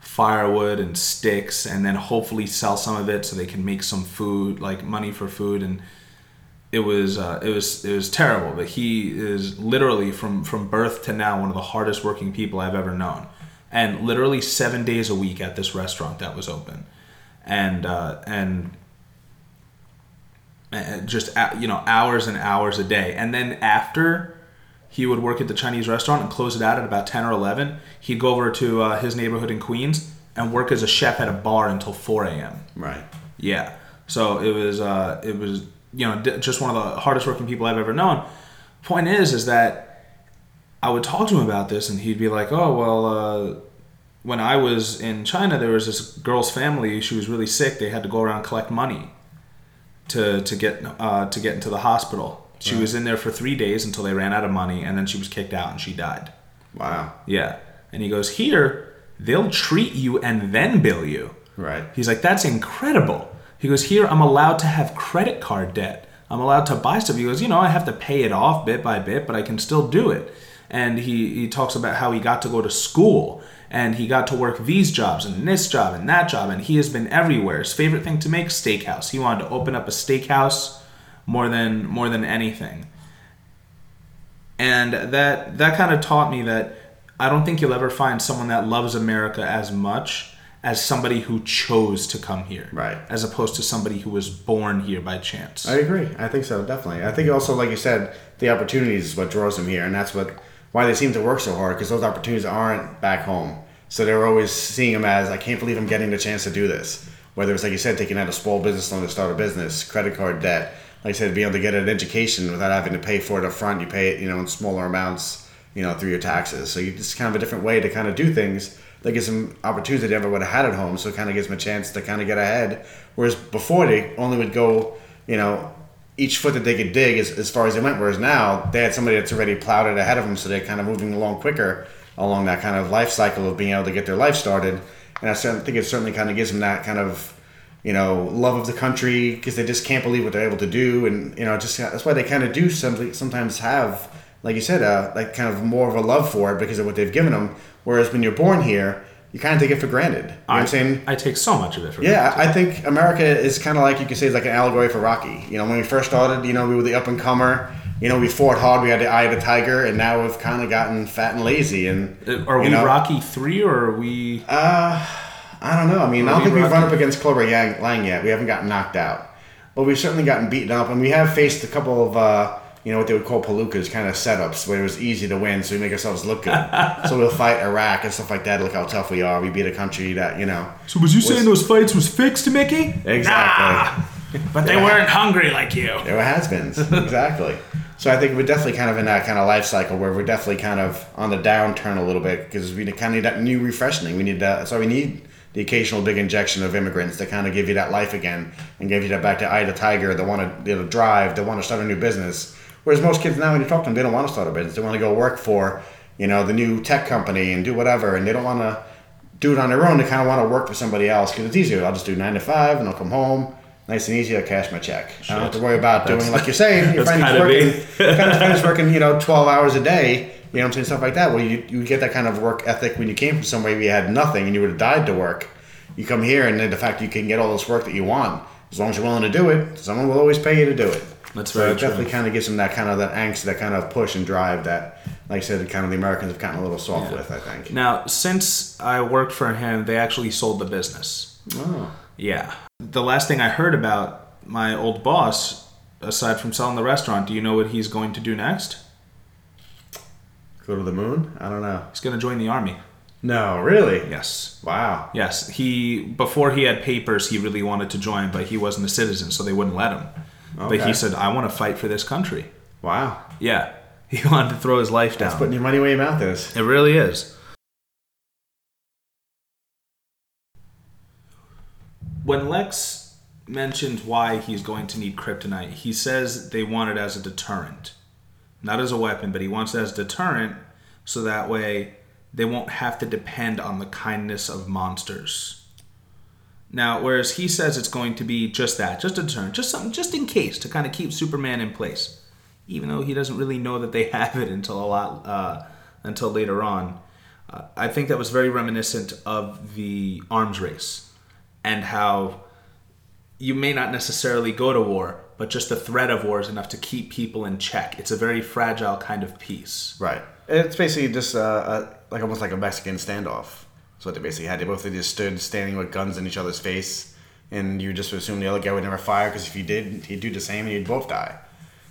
firewood and sticks and then hopefully sell some of it so they can make some food like money for food and it was uh, it was it was terrible but he is literally from from birth to now one of the hardest working people I've ever known and literally 7 days a week at this restaurant that was open. And uh, and just you know hours and hours a day. And then after he would work at the chinese restaurant and close it out at about 10 or 11 he'd go over to uh, his neighborhood in queens and work as a chef at a bar until 4 a.m Right. yeah. So it was uh, it was you know just one of the hardest working people i've ever known. Point is is that i would talk to him about this and he'd be like oh well uh, when i was in china there was this girl's family she was really sick they had to go around collect money to to get uh, to get into the hospital. She was in there for three days until they ran out of money, and then she was kicked out and she died. Wow. Yeah, and he goes here. They'll treat you and then bill you. Right. He's like, that's incredible. He goes, here I'm allowed to have credit card debt. I'm allowed to buy stuff. He goes, you know, I have to pay it off bit by bit, but I can still do it. And he, he talks about how he got to go to school and he got to work these jobs and this job and that job. And he has been everywhere. His favorite thing to make, steakhouse. He wanted to open up a steakhouse more than more than anything. And that that kind of taught me that I don't think you'll ever find someone that loves America as much as somebody who chose to come here. Right. As opposed to somebody who was born here by chance. I agree. I think so, definitely. I think also, like you said, the opportunities is what draws them here, and that's what why they seem to work so hard because those opportunities aren't back home. So they're always seeing them as, I can't believe I'm getting the chance to do this. Whether it's like you said, taking out a small business loan to start a business, credit card debt, like I said, being able to get an education without having to pay for it up front. You pay it, you know, in smaller amounts, you know, through your taxes. So you just kind of a different way to kind of do things that gives them opportunities they never would have had at home. So it kind of gives them a chance to kind of get ahead. Whereas before they only would go, you know, each foot that they could dig as, as far as they went. Whereas now they had somebody that's already plowed it ahead of them, so they're kind of moving along quicker along that kind of life cycle of being able to get their life started. And I think it certainly kind of gives them that kind of, you know, love of the country because they just can't believe what they're able to do, and you know, just that's why they kind of do something. Sometimes have, like you said, uh, like kind of more of a love for it because of what they've given them. Whereas when you're born here, you kind of take it for granted. You know what I'm saying? I take so much of it for Yeah, granted. I think America is kind of like you could say, it's like an allegory for Rocky. You know, when we first started, you know, we were the up and comer. You know, we fought hard. We had the eye of the tiger, and now we've kind of gotten fat and lazy. And Uh, Are we know, Rocky three or are we? I don't know. I mean, I don't think we've run up against Clubber Yang Lang yet. We haven't gotten knocked out, but we've certainly gotten beaten up, and we have faced a couple of uh, you know what they would call palookas, kind of setups where it was easy to win, so we make ourselves look good. so we'll fight Iraq and stuff like that. Look how tough we are. We beat a country that you know. So was you saying those fights was fixed, Mickey? Exactly. But they Yeah. weren't hungry like you. There were has-beens, exactly. So I think we're definitely kind of in that kind of life cycle where we're definitely kind of on the downturn a little bit because we kind of need that new refreshing. We need that. That's why we need the occasional big injection of immigrants to kind of give you that life again and give you that back to eye the tiger. They want to you know, drive. They want to start a new business. Whereas most kids now, when you talk to them, they don't want to start a business. They want to go work for you know the new tech company and do whatever, and they don't want to do it on their own. They kind of want to work for somebody else because it's easier. I'll just do nine to five and I'll come home. Nice and easy, I'll cash my check. I don't have to worry about doing like you're saying. Your that's friend's kinda working, kind of friend's working, you know, twelve hours a day. You know what I'm saying? Stuff like that. Well, you you get that kind of work ethic when you came from somewhere where you had nothing and you would have died to work. You come here and then the fact you can get all this work that you want, as long as you're willing to do it, someone will always pay you to do it. That's so very it definitely true. kind of gives them that kind of that angst, that kind of push and drive that, like I said, kind of the Americans have gotten a little soft with. I think. Now, since I worked for him, they actually sold the business. Oh. Yeah. The last thing I heard about my old boss, aside from selling the restaurant, do you know what he's going to do next? Go to the moon? I don't know. He's going to join the army. No, really? Yes. Wow. Yes. He before he had papers, he really wanted to join, but he wasn't a citizen, so they wouldn't let him. But he said, "I want to fight for this country." Wow. Yeah. He wanted to throw his life down. Putting your money where your mouth is. It really is. When Lex mentioned why he's going to need kryptonite, he says they want it as a deterrent. Not as a weapon, but he wants it as a deterrent so that way they won't have to depend on the kindness of monsters. Now, whereas he says it's going to be just that, just a deterrent, just something, just in case to kind of keep Superman in place, even though he doesn't really know that they have it until a lot, uh, until later on. Uh, I think that was very reminiscent of the arms race, and how you may not necessarily go to war, but just the threat of war is enough to keep people in check. It's a very fragile kind of peace. Right. It's basically just uh, like almost like a Mexican standoff. That's what they basically had. They both they just stood standing with guns in each other's face, and you just assume the other guy would never fire because if he did, he'd do the same and you'd both die.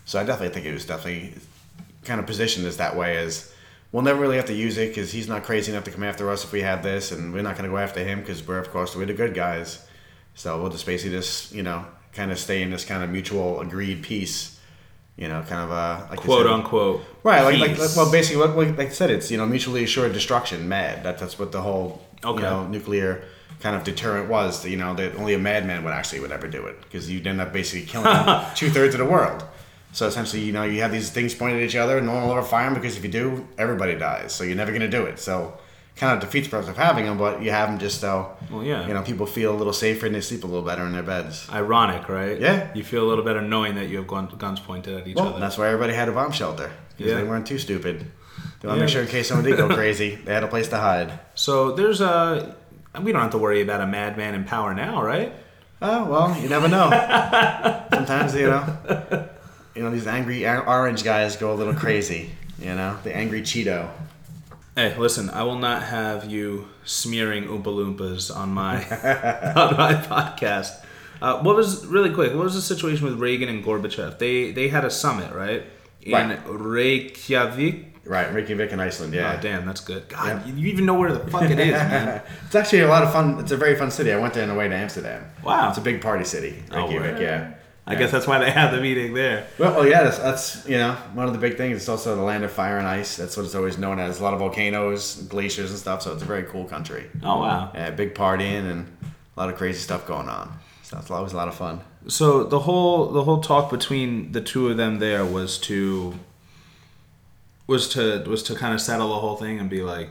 So I definitely think it was definitely kind of positioned as that way as we'll never really have to use it because he's not crazy enough to come after us if we have this, and we're not going to go after him because we're of course we're the good guys. So we'll just basically just you know kind of stay in this kind of mutual agreed peace. You know, kind of a like Quote said- unquote. Right, like, like, peace. well, basically, what, like, like I said, it's you know mutually assured destruction. Mad. That, that's what the whole Okay. you know nuclear kind of deterrent was. You know that only a madman would actually would ever do it because you'd end up basically killing two thirds of the world. So essentially, you know, you have these things pointed at each other, and no one will ever fire them because if you do, everybody dies. So you're never going to do it. So kind of defeats the purpose of having them, but you have them just so Well, yeah. you know people feel a little safer and they sleep a little better in their beds. Ironic, right? Yeah. You feel a little better knowing that you have gun, guns pointed at each Well, other. that's why everybody had a bomb shelter because Yeah. they weren't too stupid. They want to Yeah. make sure in case someone did go crazy, they had a place to hide. So there's a. We don't have to worry about a madman in power now, right? Oh well, you never know. Sometimes you know, you know these angry orange guys go a little crazy. You know, the angry Cheeto. Hey, listen, I will not have you smearing Oompa Loompas on my on my podcast. Uh, what was really quick? What was the situation with Reagan and Gorbachev? They they had a summit, right? In Right. Reykjavik. Right, Reykjavik in Iceland. Yeah. Oh, damn, that's good. God, you even know where the fuck it is, man. It's actually a lot of fun. It's a very fun city. I went there on the way to Amsterdam. Wow. It's a big party city. Oh, Reykjavik. yeah. I guess that's why they had the meeting there. Well, well, yeah, that's, that's you know one of the big things. It's also the land of fire and ice. That's what it's always known as. A lot of volcanoes, glaciers, and stuff. So it's a very cool country. Oh wow. Yeah, big partying and a lot of crazy stuff going on. So it's always a lot of fun. So the whole the whole talk between the two of them there was to was to was to kind of settle the whole thing and be like,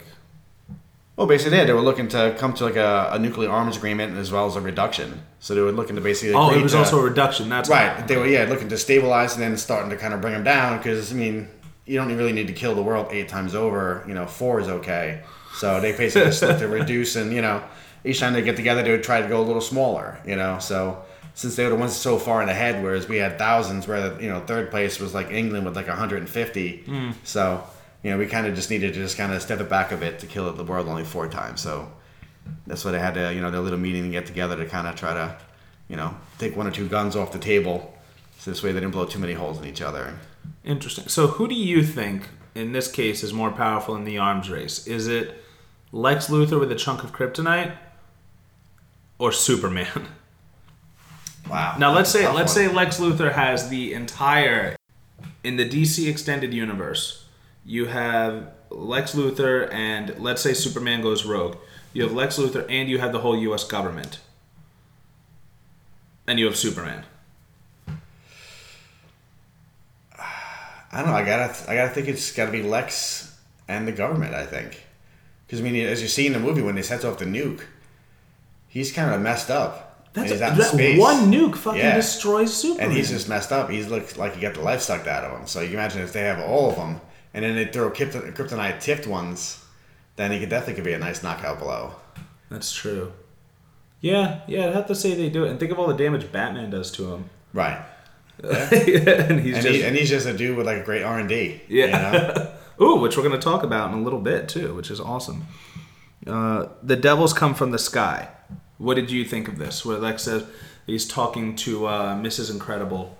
Well, basically, yeah, they were looking to come to like a, a nuclear arms agreement as well as a reduction. So they were looking to basically. oh, it was to- also a reduction. That's right. They were yeah looking to stabilize and then starting to kind of bring them down because I mean you don't really need to kill the world eight times over. You know, four is okay. So they basically just look to reduce and you know each time they get together they would try to go a little smaller. You know, so since they were the ones so far in ahead, whereas we had thousands, where you know third place was like England with like 150. Hmm. So you know we kind of just needed to just kind of step it back a bit to kill the world only four times. So that's why they had to, you know, their little meeting to get together to kind of try to, you know, take one or two guns off the table, so this way they didn't blow too many holes in each other. Interesting. So, who do you think, in this case, is more powerful in the arms race? Is it Lex Luthor with a chunk of kryptonite, or Superman? Wow. Now, let's say let's one. say Lex Luthor has the entire in the DC extended universe. You have Lex Luthor, and let's say Superman goes rogue. You have Lex Luthor, and you have the whole U.S. government, and you have Superman. I don't know. I gotta, I gotta think it's gotta be Lex and the government. I think, because I mean, as you see in the movie when he sets off the nuke, he's kind of messed up. That's he's in that space. one nuke fucking Yeah. destroys Superman. and he's just messed up. He looks like he got the life sucked out of him. So you can imagine if they have all of them, and then they throw kryptonite tipped ones, then he could definitely could be a nice knockout blow. That's true. Yeah, yeah, I'd have to say they do it. And think of all the damage Batman does to him. Right. and he's And, just he, and he's just a dude with like a great R and D. Yeah. You know? Ooh, which we're going to talk about in a little bit too, which is awesome. Uh, the devils come from the sky. What did you think of this? Where Lex says he's talking to uh, Mrs. Incredible,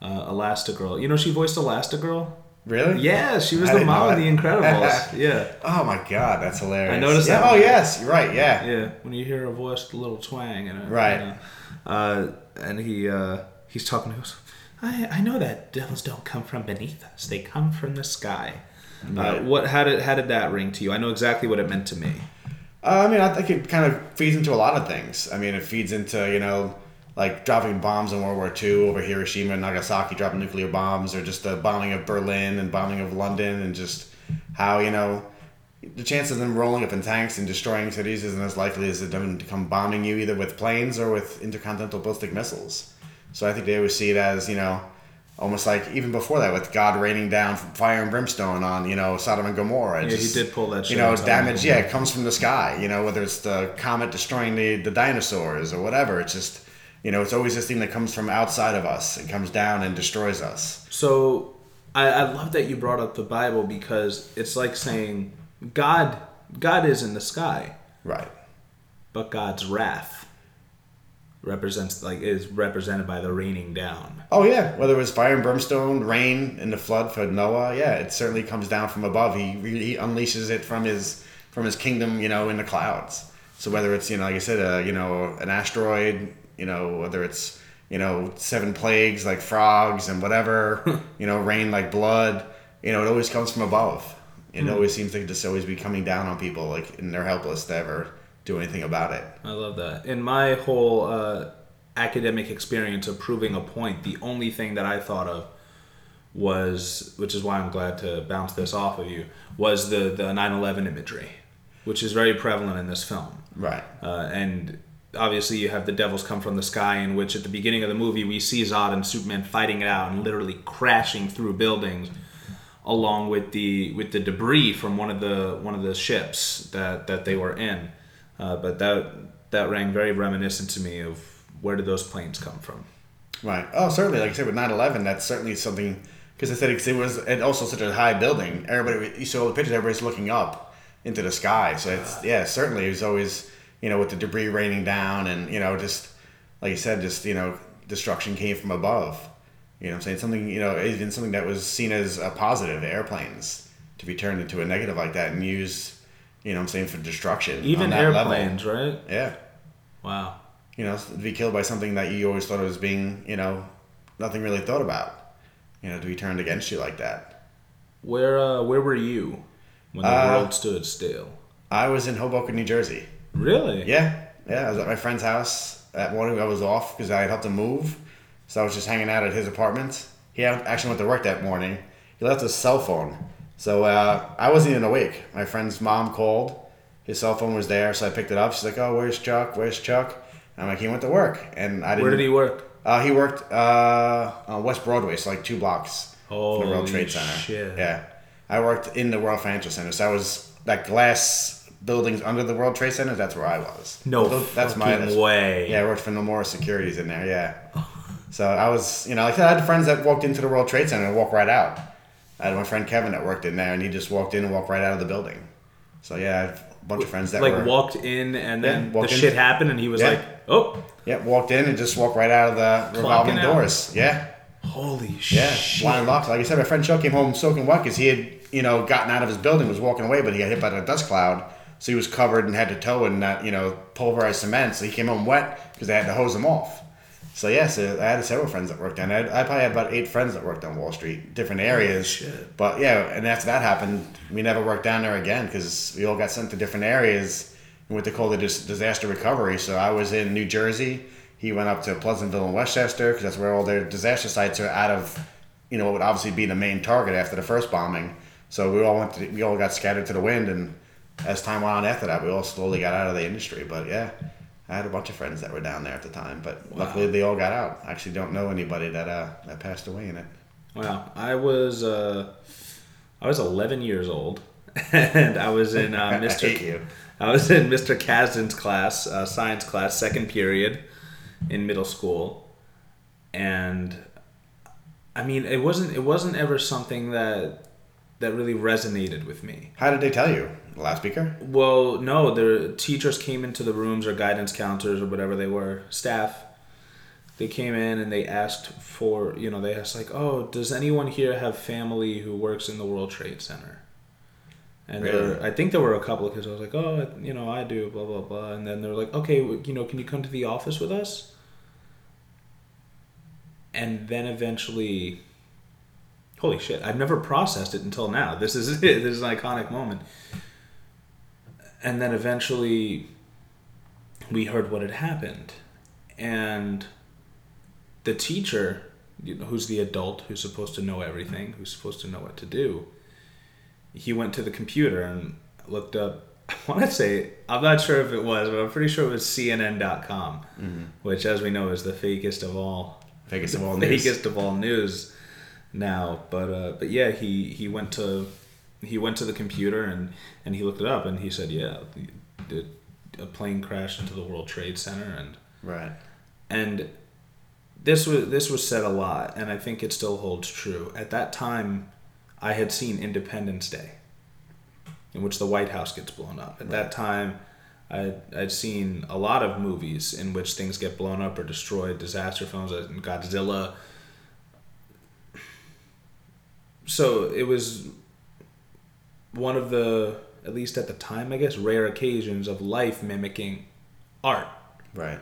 uh, Elastigirl. You know, she voiced Elastigirl. Really? Yeah, she was I the mom of the. Incredibles. yeah, Oh my god, that's hilarious. I noticed yeah, that. Oh yes, you're right. Yeah. yeah. When you hear a voice, with a little twang and Right. You know, uh, and he uh, he's talking. He goes, "I I know that devils don't come from beneath us. They come from the sky." Uh, what? How did how did that ring to you? I know exactly what it meant to me. Uh, I mean, I think it kind of feeds into a lot of things. I mean, it feeds into you know, like dropping bombs in World War II over Hiroshima and Nagasaki, dropping nuclear bombs, or just the bombing of Berlin and bombing of London, and just how you know the chance of them rolling up in tanks and destroying cities isn't as likely as them to come bombing you either with planes or with intercontinental ballistic missiles. So I think they always see it as you know. Almost like even before that, with God raining down fire and brimstone on you know Sodom and Gomorrah. Yeah, just- he did pull that. you know, damage. Yeah, it comes from the sky. You know, whether it's the comet destroying the, the dinosaurs or whatever. It's just, you know, it's always this thing that comes from outside of us and comes down and destroys us. So I, I love that you brought up the Bible because it's like saying God God is in the sky, Right. but God's wrath represents like is represented by the raining down. Oh yeah, whether it was fire and brimstone, rain, and the flood for Noah, yeah, it certainly comes down from above. He he unleashes it from his from his kingdom, you know, in the clouds. So whether it's you know, like I said, uh, you know, an asteroid, you know, whether it's you know seven plagues like frogs and whatever, you know, rain like blood, you know, it always comes from above. It always seems like just always be coming down on people, like, and they're helpless to ever do anything about it. I love that. In my whole uh, academic experience of proving a point, the only thing that I thought of was, which is why I'm glad to bounce this off of you, was the the 9/11 imagery, which is very prevalent in this film. Right. Uh, and obviously, you have the devils come from the sky, in which at the beginning of the movie we see Zod and Superman fighting it out and literally crashing through buildings, along with the with the debris from one of the one of the ships that that they were in. Uh, but that that rang very reminiscent to me of where did those planes come from? Right. Oh, certainly. Like I said, with 9/11, that's certainly something. Because I said it, it was and also such a high building. Everybody, you saw the pictures. Everybody's looking up into the sky. So it's yeah, certainly. It was always you know with the debris raining down and you know just like you said, just you know destruction came from above. You know, what I'm saying something. You know, even something that was seen as a positive, airplanes, to be turned into a negative like that and used. You know, what I'm saying for destruction. on Even that level. airplanes, right? Yeah Wow. you know, to be killed by something that you always thought was being, you know, nothing really thought about. You know, to be turned against you like that. Where uh, where were you when the Uh, world stood still? I was in Hoboken, New Jersey. Really? Yeah, yeah. I was at my friend's house that morning. I was off because I had helped him move, so I was just hanging out at his apartment. He actually went to work that morning. He left his cell phone, so uh, I wasn't even awake. My friend's mom called. His cell phone was there, so I picked it up. She's like, "Oh, where's Chuck? Where's Chuck?" I'm like, "He went to work," and I didn't. Where did he work? Uh, he worked uh, on West Broadway, so like two blocks from the World Trade Center. shit. Yeah, I worked in the World Financial Center, so I was that glass buildings under the World Trade Center. That's where I was. No that's my that's- way. Yeah, I worked for Nomura Securities in there. Yeah. So I was, you know, like I had friends that walked into the World Trade Center and walked right out. I had my friend Kevin that worked in there, and he just walked in and walked right out of the building. So yeah, I have a bunch of friends that like were walked in and then Yeah, the in. shit happened and he was Yeah. like, "Oh, yeah walked in and just walked right out of the revolving out. doors. Yeah. Holy Yeah, shit! blind locked. Like I said, my friend Chuck came home soaking wet because he had, you know, gotten out of his building, was walking away, but he got hit by a dust cloud. So he was covered and head to toe in that, you know, pulverized cement. So he came home wet because they had to hose him off. So yeah, so I had several friends that worked down there. I probably had about eight friends that worked on Wall Street, different areas. shit. But yeah, and after that happened, we never worked down there again because we all got sent to different areas in what they call the dis- disaster recovery. So I was in New Jersey. He went up to Pleasantville and Westchester because that's where all their disaster sites are out of, you know, what would obviously be the main target after the first bombing. So we all went to, we all got scattered to the wind, and as time went on after that, we all slowly got out of the industry. But yeah, I had a bunch of friends that were down there at the time, but luckily they all got out. I actually don't know anybody that uh, that passed away in it. Wow, I was uh, I was 11 years old, and I was in uh, Mr. I was in Mr. Kasdan's class, uh, science class, second period in middle school, and I mean, it wasn't it wasn't ever something that that really resonated with me. How did they tell you? The speaker? Well, no, the teachers came into the rooms or guidance counselors or whatever they were, staff. They came in and they asked for, you know, they asked like, "Oh, does anyone here have family who works in the World Trade Center?" And Really? were, I think there were a couple of kids. I was like, "Oh, you know, I do." Blah blah blah. And then they were like, "Okay, you know, can you come to the office with us?" And then eventually, holy shit! I've never processed it until now. This is it. This is an iconic moment and then eventually we heard what had happened. And the teacher you know, who's the adult who's supposed to know everything who's supposed to know what to do he went to the computer and looked up i want to say i'm not sure if it was but i'm pretty sure it was cnn.com which as we know is the fakest of all Fakest of all news. fakest of all news now. But uh but yeah he he went to he went to the computer and and he looked it up and he said yeah the, a plane crashed into the world trade center and Right. and this was this was said a lot and i think it still holds true at that time i had seen independence day in which the white house gets blown up at that time I, I'd seen a lot of movies in which things get blown up or destroyed, disaster films, uh, Godzilla. So it was one of the, at least at the time, I guess, rare occasions of life mimicking art Right.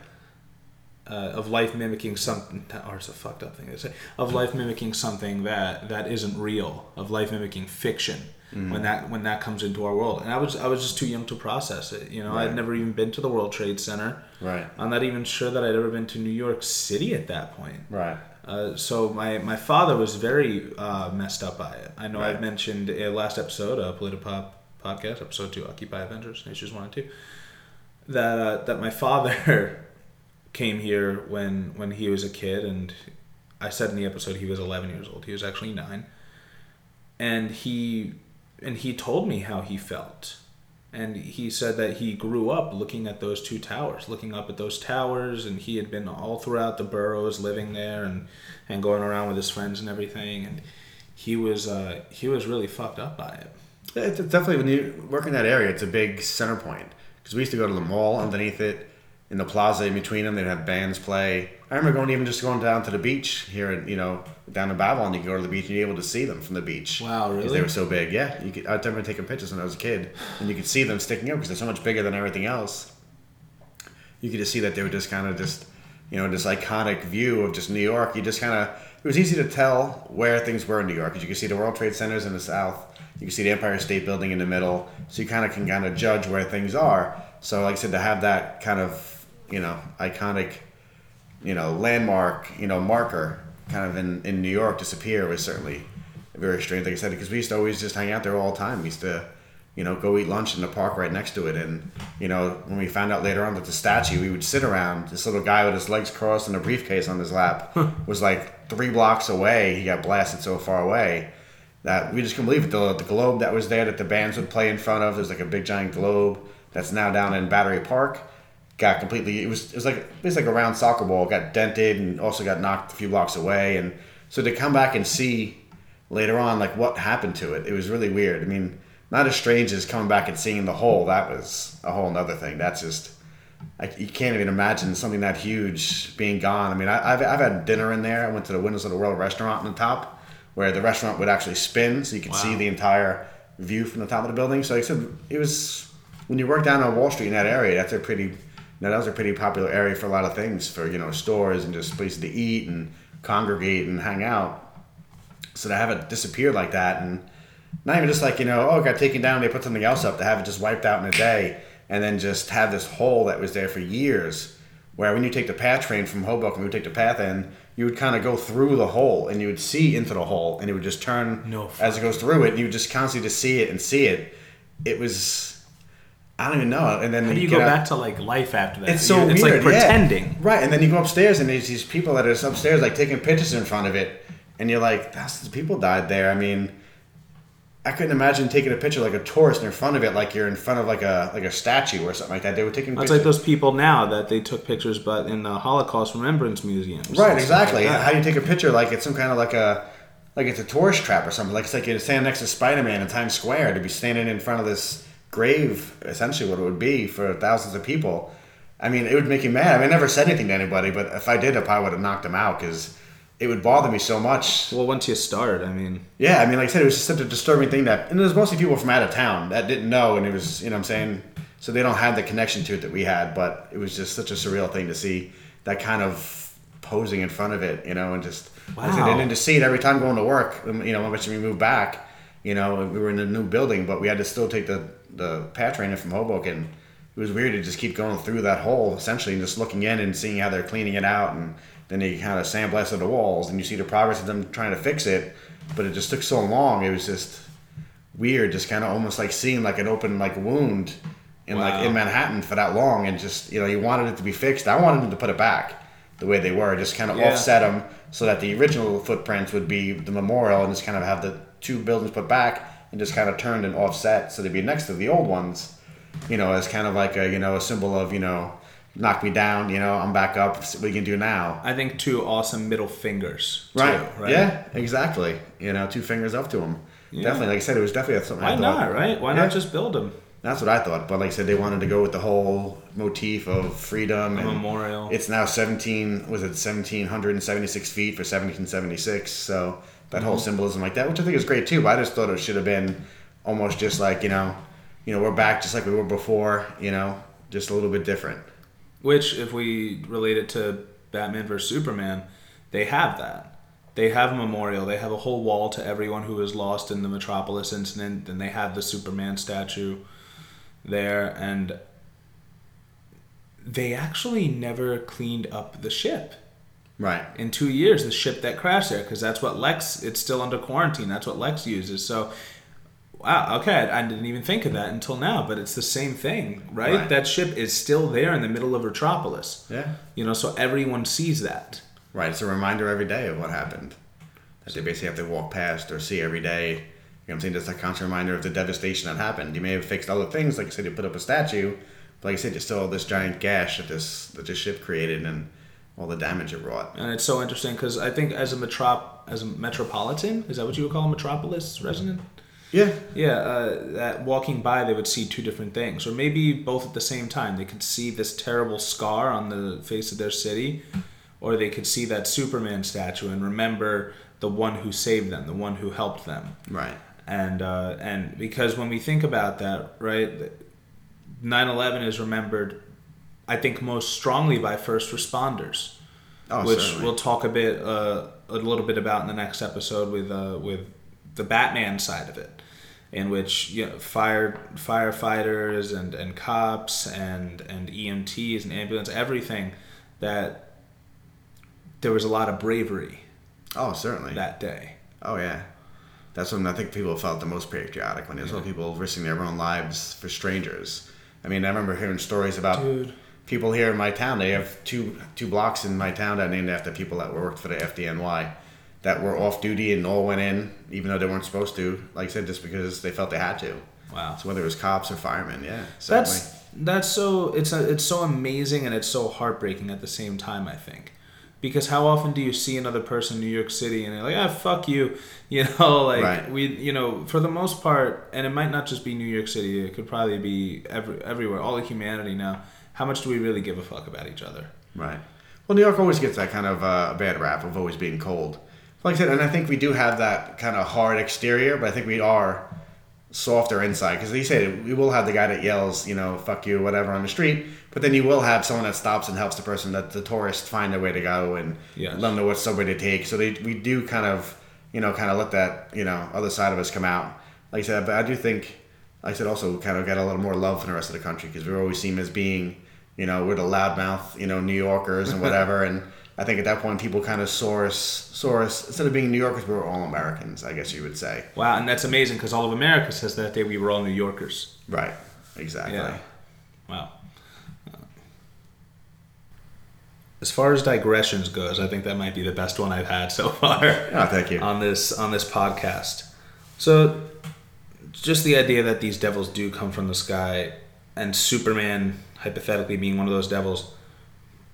uh, of life mimicking something art's a fucked up thing to say of life mimicking something that that isn't real of life mimicking fiction when that when that comes into our world and i was i was just too young to process it you know Right. i'd never even been to the world trade center Right. i'm not even sure that i'd ever been to new york city at that point Right. Uh, so my, my father was very uh, messed up by it. I know Right. I've mentioned uh, last episode, uh, Politipop podcast, episode two, Occupy Avengers, issues one and two, that uh, that my father came here when when he was a kid, and I said in the episode he was 11 years old. He was actually nine, and he and he told me how he felt. And he said that he grew up looking at those two towers, looking up at those towers, and he had been all throughout the boroughs, living there, and, and going around with his friends and everything. And he was uh, he was really fucked up by it. It's definitely when you work in that area, it's a big center point because we used to go to the mall underneath it, in the plaza in between them. They'd have bands play. I remember going even just going down to the beach here, in, you know, down in Babylon. You could go to the beach and you're able to see them from the beach. Wow, really? They were so big. Yeah, you could. I remember taking pictures when I was a kid, and you could see them sticking up because they're so much bigger than everything else. You could just see that they were just kind of just, you know, this iconic view of just New York. You just kind of. It was easy to tell where things were in New York because you could see the World Trade Centers in the south. You can see the Empire State Building in the middle, so you kind of can kind of judge where things are. So, like I said, to have that kind of you know iconic, you know landmark, you know marker kind of in in New York disappear was certainly very strange. Like I said, because we used to always just hang out there all the time. We used to, you know, go eat lunch in the park right next to it, and you know when we found out later on that the statue, we would sit around. This little guy with his legs crossed and a briefcase on his lap was like three blocks away. He got blasted so far away that we just couldn't believe it. The, the globe that was there that the bands would play in front of, there's like a big giant globe that's now down in Battery Park. Got completely. It was it was like it was like a round soccer ball. Got dented and also got knocked a few blocks away. And so to come back and see later on like what happened to it, it was really weird. I mean, not as strange as coming back and seeing the hole. That was a whole nother thing. That's just like you can't even imagine something that huge being gone. I mean, I, I've I've had dinner in there. I went to the Windows of the World restaurant on the top, where the restaurant would actually spin, so you could see the entire view from the top of the building. So like I said, it was when you work down on Wall Street in that area. That's a pretty, know, that was a pretty popular area for a lot of things, for you know stores and just places to eat and congregate and hang out. So to have it disappear like that and not even just like, you know, oh, it got taken down, they put something else up, to have it just wiped out in a day and then just have this hole that was there for years where when you take the path train from Hoboken, we would take the path in, you would kind of go through the hole and you would see into the hole and it would just turn No as it goes through it. And you would just constantly just see it and see it. It was, I don't even know. And then How do you get go back to like life after that? it's so You- it's weird. like yeah. pretending. right? And then you go upstairs, and there's these people that are upstairs, like taking pictures in front of it, and you're like, "That's the people died there." I mean, I couldn't imagine taking a picture like a tourist in front of it, like you're in front of like a like a statue or something like that. They were taking pictures. It's like those people now that they took pictures, but in the Holocaust Remembrance Museum. right, exactly. like. How do you take a picture like it's some kind of like a like it's a tourist trap or something? Like it's like you're standing next to Spider Man in Times Square to be standing in front of this grave, essentially what it would be for thousands of people. I mean, it would make you mad. I mean, I never said anything to anybody, but if I did, I probably would have knocked him out because it would bother me so much. Well, once you start, I mean, Yeah, I mean, like I said, it was just such a disturbing thing that, and it was mostly people from out of town that didn't know, and it was, you know what I'm saying? So they don't have the connection to it that we had, but it was just such a surreal thing to see that kind of posing in front of it, you know, and just, like I said, Wow. and then to see it every time going to work, um, you know, when we moved back, you know, we were in a new building, but we had to still take the, the PATH train in from Hoboken. It was weird to just keep going through that hole, essentially, and just looking in and seeing how they're cleaning it out, and then they kind of sandblasted the walls, and you see the progress of them trying to fix it, but it just took so long. It was just weird, just kind of almost like seeing like an open like wound in Wow. like in Manhattan for that long, and just you know you wanted it to be fixed. I wanted them to put it back the way they were, just kind of Yeah. offset them so that the original footprints would be the memorial, and just kind of have the two buildings put back and just kind of turned and offset, so they'd be next to the old ones, you know, as kind of like a you know a symbol of you know knock me down, you know I'm back up. What you can do now? I think two awesome middle fingers. Too, Right. right. Yeah. Exactly. You know, two fingers up to them. Definitely. Like I said, it was definitely something. Why I thought. not, right? Why Yeah. not just build them? That's what I thought. But like I said, they wanted to go with the whole motif of freedom and memorial. It's now seventeen. Was it seventeen hundred and seventy six feet for seventeen seventy six? So that whole mm-hmm. symbolism like that, which I think is great too. But I just thought it should have been almost just like you know, you know, we're back just like we were before. You know, just a little bit different. Which, if we relate it to Batman vs Superman, they have that. They have a memorial. They have a whole wall to everyone who was lost in the Metropolis incident. Then they have the Superman statue there, and they actually never cleaned up the ship. Right. in two years the ship that crashed there because that's what Lex. It's still under quarantine. That's what Lex uses. So, wow. Okay, I didn't even think of that until now. But it's the same thing, right? Right. That ship is still there in the middle of Metropolis. Yeah. You know, so everyone sees that. Right. It's a reminder every day of what happened. That they basically have to walk past or see every day. You know what I'm saying? Just a constant reminder of the devastation that happened. You may have fixed other things, like I said, you put up a statue, but like I said, you still this giant gash that this that this ship created and all the damage it wrought. And it's so interesting because I think as a metrop as a metropolitan, is that what you would call a metropolis resident? Yeah. Yeah, uh, that walking by, they would see two different things, or maybe both at the same time. They could see this terrible scar on the face of their city, or they could see that Superman statue and remember the one who saved them, the one who helped them. Right. And uh, and because when we think about that, right, 9/11 is remembered, I think most strongly by first responders Oh, which certainly. we'll talk a bit uh, a little bit about in the next episode with uh, with the Batman side of it, in which you know, fire firefighters and, and cops and and EMTs and ambulance everything that there was a lot of bravery oh, certainly. that day. Oh yeah, that's when I think people felt the most patriotic when they saw people risking their own lives for strangers. I mean, I remember hearing stories about Dude. People here in my town. They have two two blocks in my town that are named after people that worked for the FDNY that were off duty and all went in even though they weren't supposed to. Like I said, just because they felt they had to. Wow. So whether it was cops or firemen, yeah, certainly. That's that's so it's a, it's so amazing and it's so heartbreaking at the same time. I think because how often do you see another person in New York City and they're like, ah, fuck you, you know, like Right. we, you know, for the most part, and it might not just be New York City. It could probably be every everywhere, all of humanity now. How much do we really give a fuck about each other? Right. Well, New York always gets that kind of uh, bad rap of always being cold. Like I said, and I think we do have that kind of hard exterior, but I think we are softer inside. Because like you said we will have the guy that yells, you know, "fuck you," whatever on the street, but then you will have someone that stops and helps the person that the tourist find their way to go and Yes. let them know what subway to take. So they we do kind of you know kind of let that you know other side of us come out. Like I said, but I do think, like I said, also kind of got a little more love from the rest of the country because we're always seen as being you know we're the loudmouth you know New Yorkers and whatever and. I think at that point people kind of saw us, saw us instead of being New Yorkers, we were all Americans. I guess you would say. Wow, and that's amazing because all of America says that day we were all New Yorkers. Right. Exactly. Yeah. Wow. As far as digressions goes, I think that might be the best one I've had so far. Oh, thank you. on this on this podcast. So, just the idea that these devils do come from the sky, and Superman hypothetically being one of those devils.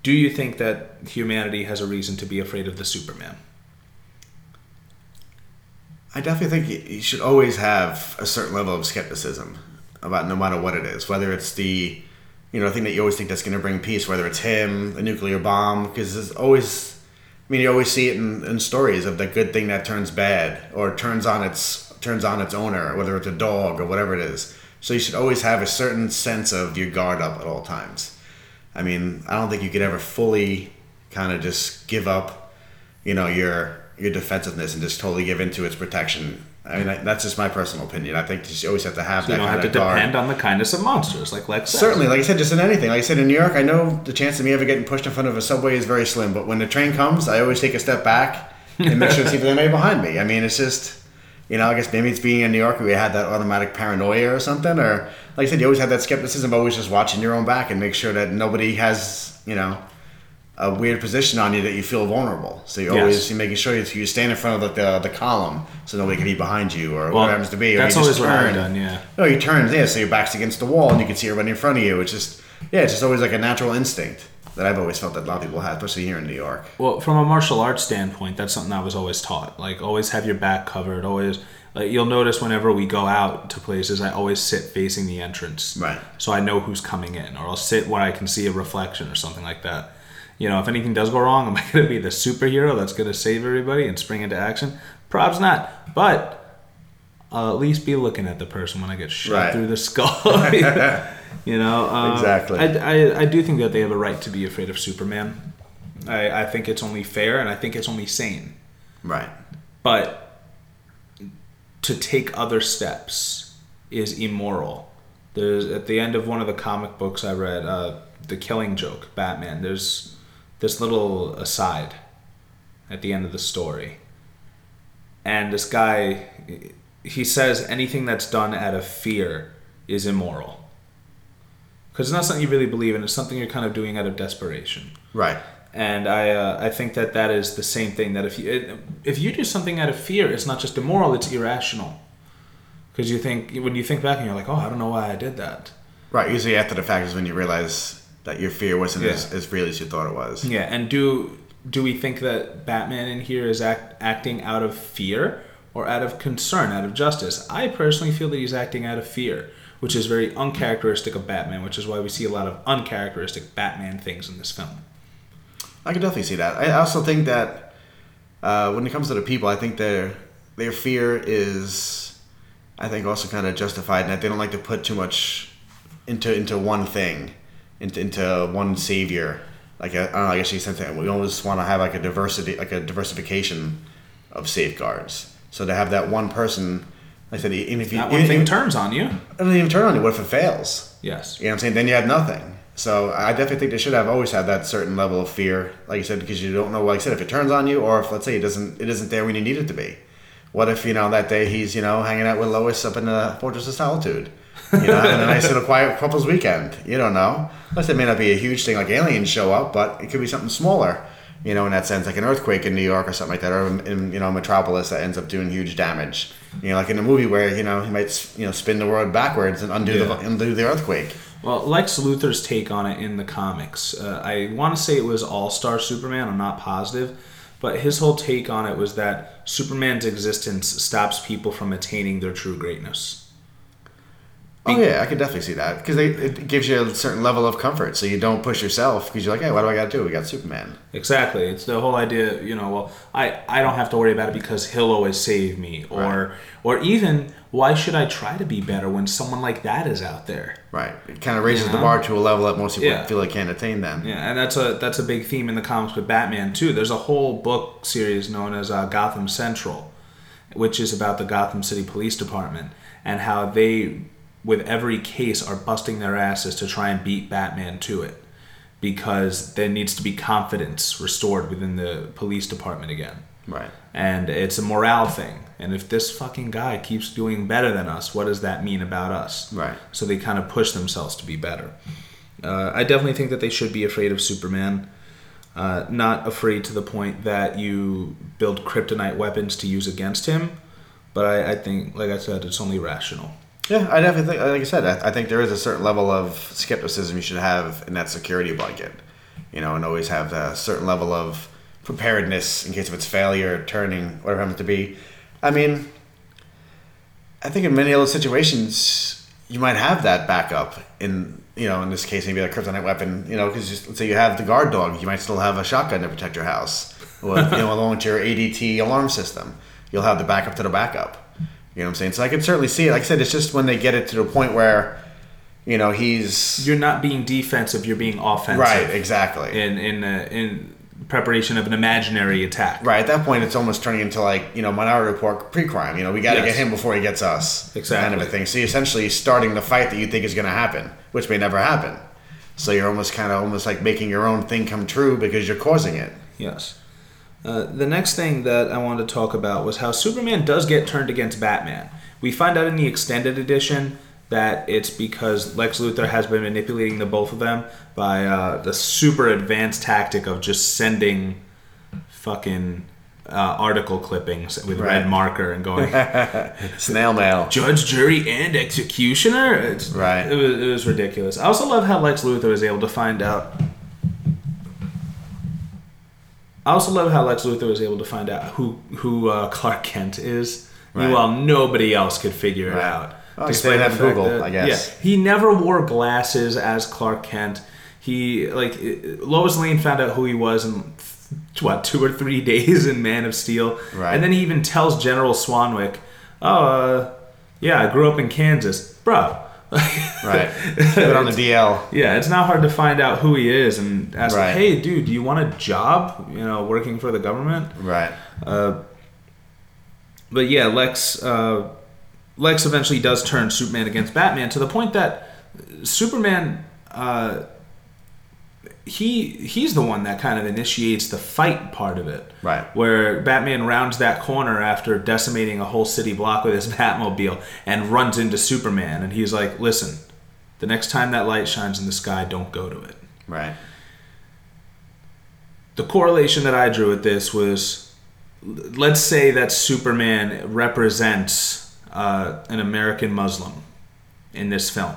Do you think that humanity has a reason to be afraid of the Superman? I definitely think you- should always have a certain level of skepticism about no matter what it is, whether it's the, you know, thing that you always think that's going to bring peace, whether it's him, the nuclear bomb, because there's always, I mean, you always see it in, in stories of the good thing that turns bad or turns on its turns on its owner, whether it's a dog or whatever it is. So you should always have a certain sense of your guard up at all times. I mean, I don't think you could ever fully kind of just give up, you know, your your defensiveness and just totally give into its protection. I mean, that's just my personal opinion. I think you always have to have You that don't kind have to guard. depend on the kindness of monsters, like Lex. Certainly, like I said, just in anything. Like I said, in New York, I know the chance of me ever getting pushed in front of a subway is very slim. But when the train comes, I always take a step back and make sure to see if there's anybody behind me. I mean, it's just, you know, I guess maybe it's being in New York where we had that automatic paranoia or something. Or, like I said, you always have that skepticism, of always just watching your own back and make sure that nobody has, you know, a weird position on you that you feel vulnerable. So you Yes. always you're making sure you, you stand in front of the, the, the column so nobody can be behind you or Well, whatever happens to be. Or that's you always what I've done, yeah. No, you turn, yeah, so your back's against the wall and you can see everybody in front of you. It's just, yeah, it's just always like a natural instinct that I've always felt that a lot of people have, especially here in New York. Well, from a martial arts standpoint, that's something I was always taught. Like, always have your back covered. Always, like, you'll notice whenever we go out to places, I always sit facing the entrance. Right. So I know who's coming in, or I'll sit where I can see a reflection or something like that. You know, if anything does go wrong, am I going to be the superhero that's going to save everybody and spring into action? Probably not. But I'll at least be looking at the person when I get shot Right. through the skull. you know, um, Exactly. I, I, I do think that they have a right to be afraid of Superman. I, I think it's only fair and I think it's only sane. Right. But to take other steps is immoral. There's at the end of one of the comic books I read, uh, The Killing Joke, Batman. There's this little aside at the end of the story, and this guy he says anything that's done out of fear is immoral because it's not something you really believe in. It's something you're kind of doing out of desperation. Right. And I, uh, I think that that is the same thing. That if you if you do something out of fear, it's not just immoral; it's irrational. Because you think when you think back and you're like, oh, I don't know why I did that. Right. Usually after the fact is when you realize that your fear wasn't Yeah. as, as real as you thought it was. Yeah, and do do we think that Batman in here is act, acting out of fear or out of concern, out of justice? I personally feel that he's acting out of fear, which is very uncharacteristic of Batman, which is why we see a lot of uncharacteristic Batman things in this film. I can definitely see that. I also think that uh, when it comes to the people, I think their their fear is, I think, also kind of justified in that they don't like to put too much into into one thing, into into one savior. Like I I don't know, I guess you said that we always want to have like a diversity, like a diversification of safeguards. So to have that one person, like I said, even if you That one even, thing turns on you. it doesn't even turn on you. What if it fails? Yes. You know what I'm saying? Then you have nothing. So I definitely think they should have always had that certain level of fear, like you said, because you don't know, like I said, if it turns on you, or if let's say it doesn't, it isn't there when you need it to be. What if you know that day he's you know hanging out with Lois up in the Fortress of Solitude, you know, having a nice little quiet couples weekend? You don't know. Unless it may not be a huge thing like aliens show up, but it could be something smaller. You know, in that sense, like an earthquake in New York or something like that, or in you know a Metropolis that ends up doing huge damage. You know, like in a movie where you know he might you know spin the world backwards and undo the undo the earthquake. Well, Lex Luthor's take on it in the comics, uh, I want to say it was All Star Superman. I'm not positive, but his whole take on it was that Superman's existence stops people from attaining their true greatness. Oh yeah, I could definitely see that because it gives you a certain level of comfort, so you don't push yourself because you're like, hey, what do I got to do? We got Superman. Exactly. It's the whole idea, you know, well, I, I don't have to worry about it because he'll always save me. Or Right. or even why should I try to be better when someone like that is out there? Right. It kind of raises You the bar to a level that most people Yeah. feel they can't attain. Then. Yeah, and that's a that's a big theme in the comics with Batman too. There's a whole book series known as uh, Gotham Central, which is about the Gotham City Police Department and how they, with every case, are busting their asses to try and beat Batman to it, because there needs to be confidence restored within the police department again. Right. And it's a morale thing. And if this fucking guy keeps doing better than us, what does that mean about us? Right. So they kind of push themselves to be better. Uh, I definitely think that they should be afraid of Superman. Uh, not afraid to the point that you build kryptonite weapons to use against him. But I, I think, like I said, it's only rational. Yeah, I definitely think, like I said, I, I think there is a certain level of skepticism you should have in that security blanket, you know, and always have a certain level of preparedness in case of its failure, turning, whatever it happens to be. I mean, I think in many other situations, you might have that backup. In you know, in this case, maybe a kryptonite weapon. You know, because let's say you have the guard dog, you might still have a shotgun to protect your house, or you know, along with your ADT alarm system, you'll have the backup to the backup. You know what I'm saying? So I can certainly see it. Like I said, it's just when they get it to the point where, you know, he's You're not being defensive, you're being offensive. right, exactly. In, in, uh, in preparation of an imaginary attack. Right at that point, it's almost turning into like you know Minority Report pre-crime. You know, we got to Yes. get him before he gets us. Exactly. Kind of a thing. So you're essentially starting the fight that you think is going to happen, which may never happen. So you're almost kind of almost like making your own thing come true because you're causing it. Yes. Uh, the next thing that I wanted to talk about was how Superman does get turned against Batman. We find out in the extended edition that it's because Lex Luthor has been manipulating the both of them by uh, the super advanced tactic of just sending fucking uh, article clippings with Right. red marker and going Snail mail. judge, jury, and executioner. It's, Right. It was, it was ridiculous. I also love how Lex Luthor was able to find out. I also love how Lex Luthor was able to find out who who uh, Clark Kent is. Right. Meanwhile, nobody else could figure it out. Oh, Despite they the have fact Google, I guess. Yeah, he never wore glasses as Clark Kent. He like Lois Lane found out who he was in what two or three days in Man of Steel, Right. and then he even tells General Swanwick, "Oh, uh, yeah, I grew up in Kansas, bro." Right. Put it on the DL. Yeah, it's not hard to find out who he is and ask, Right. "Hey, dude, do you want a job? You know, working for the government?" Right. But yeah, Lex uh, Lex eventually does turn Superman against Batman to the point that Superman uh, he he's the one that kind of initiates the fight part of it. Right. Where Batman rounds that corner after decimating a whole city block with his Batmobile and runs into Superman and he's like, "Listen, the next time that light shines in the sky, don't go to it." Right. the correlation that I drew with this was let's say that Superman represents uh, an American Muslim in this film.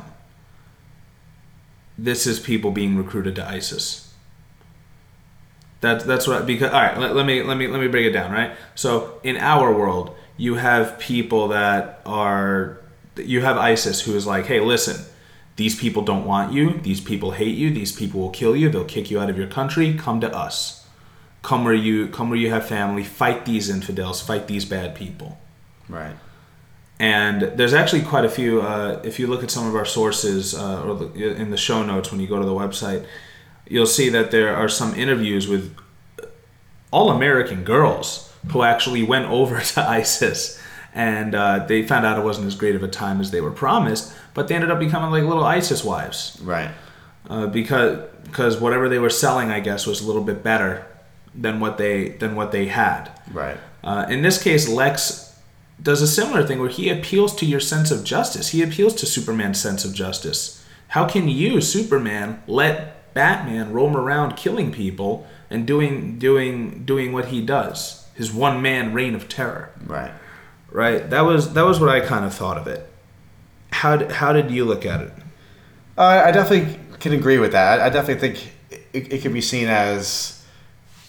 This is people being recruited to ISIS. That, that's what because all right let, let me let me let me break it down right so in our world you have people that are you have ISIS who is like hey listen these people don't want you these people hate you these people will kill you they'll kick you out of your country come to us come where you come where you have family fight these infidels fight these bad people Right. And there's actually quite a few uh, if you look at some of our sources uh, or the, in the show notes when you go to the website you'll see that there are some interviews with all american girls who actually went over to isis and uh, they found out it wasn't as great of a time as they were promised but they ended up becoming like little isis wives Right. uh, because because whatever they were selling i guess was a little bit better than what they than what they had Right. uh, in this case, Lex does a similar thing where he appeals to your sense of justice. He appeals to Superman's sense of justice. How can you, Superman, let Batman roam around killing people and doing doing doing what he does? His one man reign of terror. Right. Right. That was that was what I kind of thought of it. How did, how did you look at it? Uh, I definitely can agree with that. I definitely think it, it can be seen as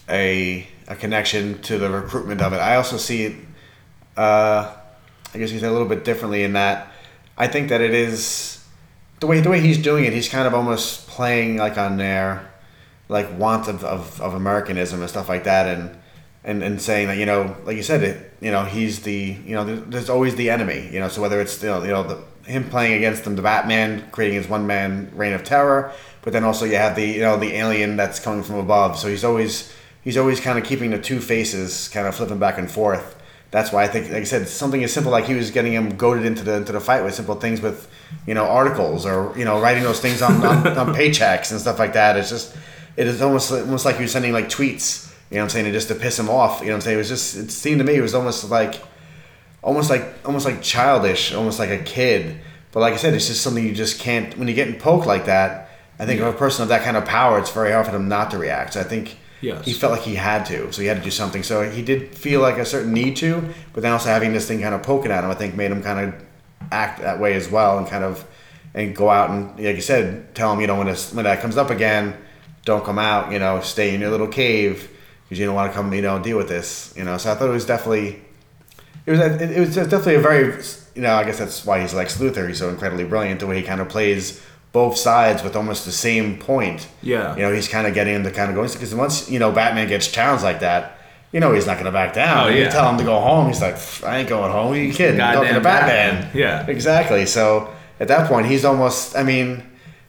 a a connection to the recruitment of it. I also see uh, I guess you say a little bit differently in that I think that it is the way the way he's doing it. He's kind of almost playing like on their like want of, of, of Americanism and stuff like that, and and and saying that you know, like you said, it you know he's the you know there's, there's always the enemy. You know, so whether it's know, you know the, him playing against them, the Batman creating his one man reign of terror, but then also you have the you know the alien that's coming from above. So he's always he's always kind of keeping the two faces kind of flipping back and forth. That's why I think, like I said, something as simple like he was getting him goaded into the into the fight with simple things with, you know, articles or you know writing those things on, on, on paychecks and stuff like that. It's just it is almost almost like he was sending like tweets. You know what I'm saying? Just to piss him off. You know what I'm saying? It was just it seemed to me it was almost like almost like almost like childish, almost like a kid. But like I said, it's just something you just can't when you're getting poked like that. I think Yeah. of a person of that kind of power, it's very hard for them not to react. So I think Yes. he felt like he had to, so he had to do something. So he did feel like a certain need to, but then also having this thing kind of poking at him, I think made him kind of act that way as well, and kind of and go out and like you said, tell him you know when this when that comes up again, don't come out. You know, stay in your little cave because you don't want to come. You know, deal with this. You know, so I thought it was definitely it was it, it was definitely a very you know I guess that's why he's Lex Luthor. He's so incredibly brilliant the way he kind of plays both sides with almost the same point. Yeah. You know, he's kind of getting into kind of going because once you know Batman gets challenged like that, you know he's not going to back down. Oh, You yeah. tell him to go home. He's like, I ain't going home. Who you kidding? I'm talking to Goddamn Batman. Batman. Yeah. Exactly. So at that point, he's almost. I mean.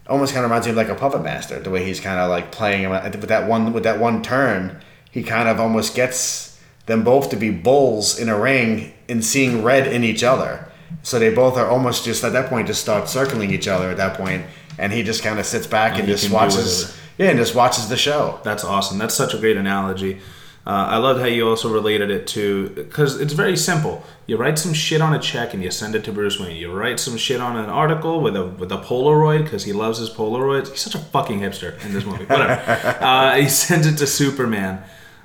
Almost kind of reminds me of like a puppet master, the way he's kind of like playing him with that one with that one turn. He kind of almost gets them both to be bulls in a ring and seeing red in each other. So they both are almost just at that point just start circling each other at that point, and he just kind of sits back and, And just watches. Yeah, and just watches the show. That's awesome. That's such a great analogy. Uh, I loved how you also related it to because it's very simple. You write some shit on a check and you send it to Bruce Wayne. You write some shit on an article with a with a Polaroid because he loves his Polaroids. He's such a fucking hipster in this movie. Whatever. uh, he sends it to Superman.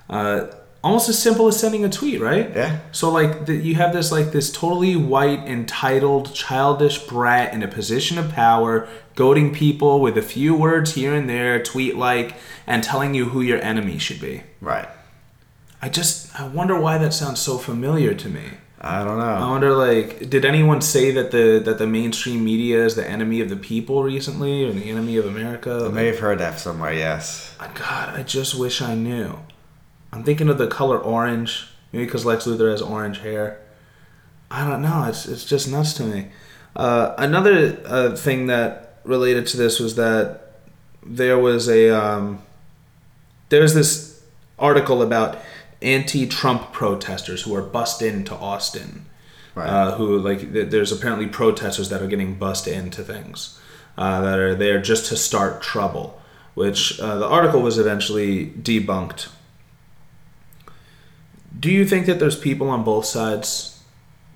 Uh, almost as simple as sending a tweet, right? Yeah. So like the, you have this like this totally white, entitled, childish brat in a position of power, goading people with a few words here and there, tweet like, and telling you who your enemy should be. Right. I just I wonder why that sounds so familiar to me. I don't know. I wonder like did anyone say that the that the mainstream media is the enemy of the people recently or the enemy of America? I may have heard that somewhere. Yes. Uh, God, I just wish I knew. I'm thinking of the color orange, maybe because Lex Luthor has orange hair. I don't know. It's it's just nuts to me. Uh, another uh, thing that related to this was that there was a um, there's this article about anti-Trump protesters who are bussed into Austin. Right. Uh, who like th- there's apparently protesters that are getting bussed into things uh, that are there just to start trouble, which uh, the article was eventually debunked. Do you think that there's people on both sides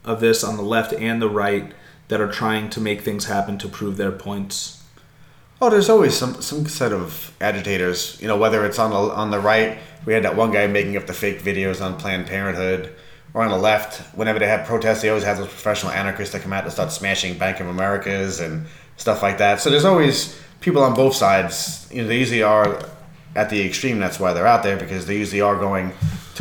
of this, on the left and the right, that are trying to make things happen to prove their points? Oh, there's always some some set of agitators. You know, whether it's on the on the right, we had that one guy making up the fake videos on Planned Parenthood, or on the left, whenever they have protests, they always have those professional anarchists that come out and start smashing Bank of Americas and stuff like that. So there's always people on both sides. You know, they usually are at the extreme. That's why they're out there because they usually are going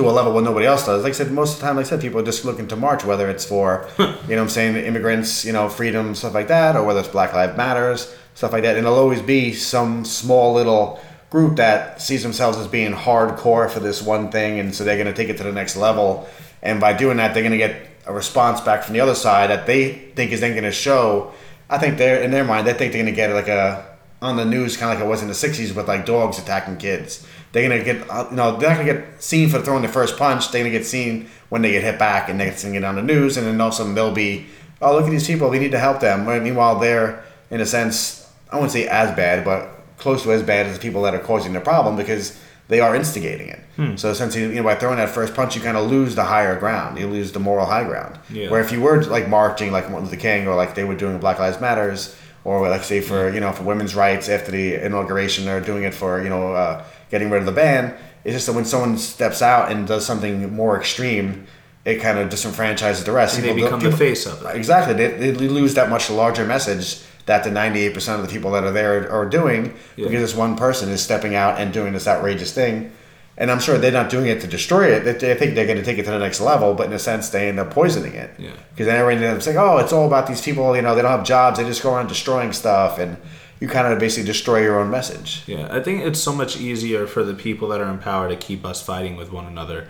to a level where nobody else does. Like I said, most of the time, like I said, people are just looking to march, whether it's for, you know, what I'm saying immigrants, you know, freedom, stuff like that, or whether it's Black Lives Matters, stuff like that. And it'll always be some small little group that sees themselves as being hardcore for this one thing, and so they're going to take it to the next level. And by doing that, they're going to get a response back from the other side that they think is then going to show. I think they're in their mind, they think they're going to get like a on the news, kind of like it was in the '60s with like dogs attacking kids. They're gonna get, uh, you know, they're not gonna get seen for throwing the first punch. They're gonna get seen when they get hit back, and they're gonna get on the news, and then all of a sudden they'll be, oh, look at these people, we need to help them. Meanwhile, they're in a sense, I wouldn't say as bad, but close to as bad as the people that are causing the problem because they are instigating it. So essentially, you know, by throwing that first punch, you kind of lose the higher ground. You lose the moral high ground. Yeah. Where if you were like marching like Martin Luther King or like they were doing Black Lives Matters or like say for you know for women's rights after the inauguration they're doing it for you know uh, getting rid of the ban. It's just that when someone steps out and does something more extreme, it kind of disenfranchises the rest. And they People- become the face of it. Exactly. They, they lose that much larger message that the 98% of the people that are there are doing Yeah. because this one person is stepping out and doing this outrageous thing. And I'm sure they're not doing it to destroy it. They- They think they're going to take it to the next level, but in a sense, they end up poisoning it. Yeah. Because then everyone ends up saying, "Oh, it's all about these people. You know, they don't have jobs. They just go around destroying stuff." And you kind of basically destroy your own message. Yeah, I think it's so much easier for the people that are in power to keep us fighting with one another.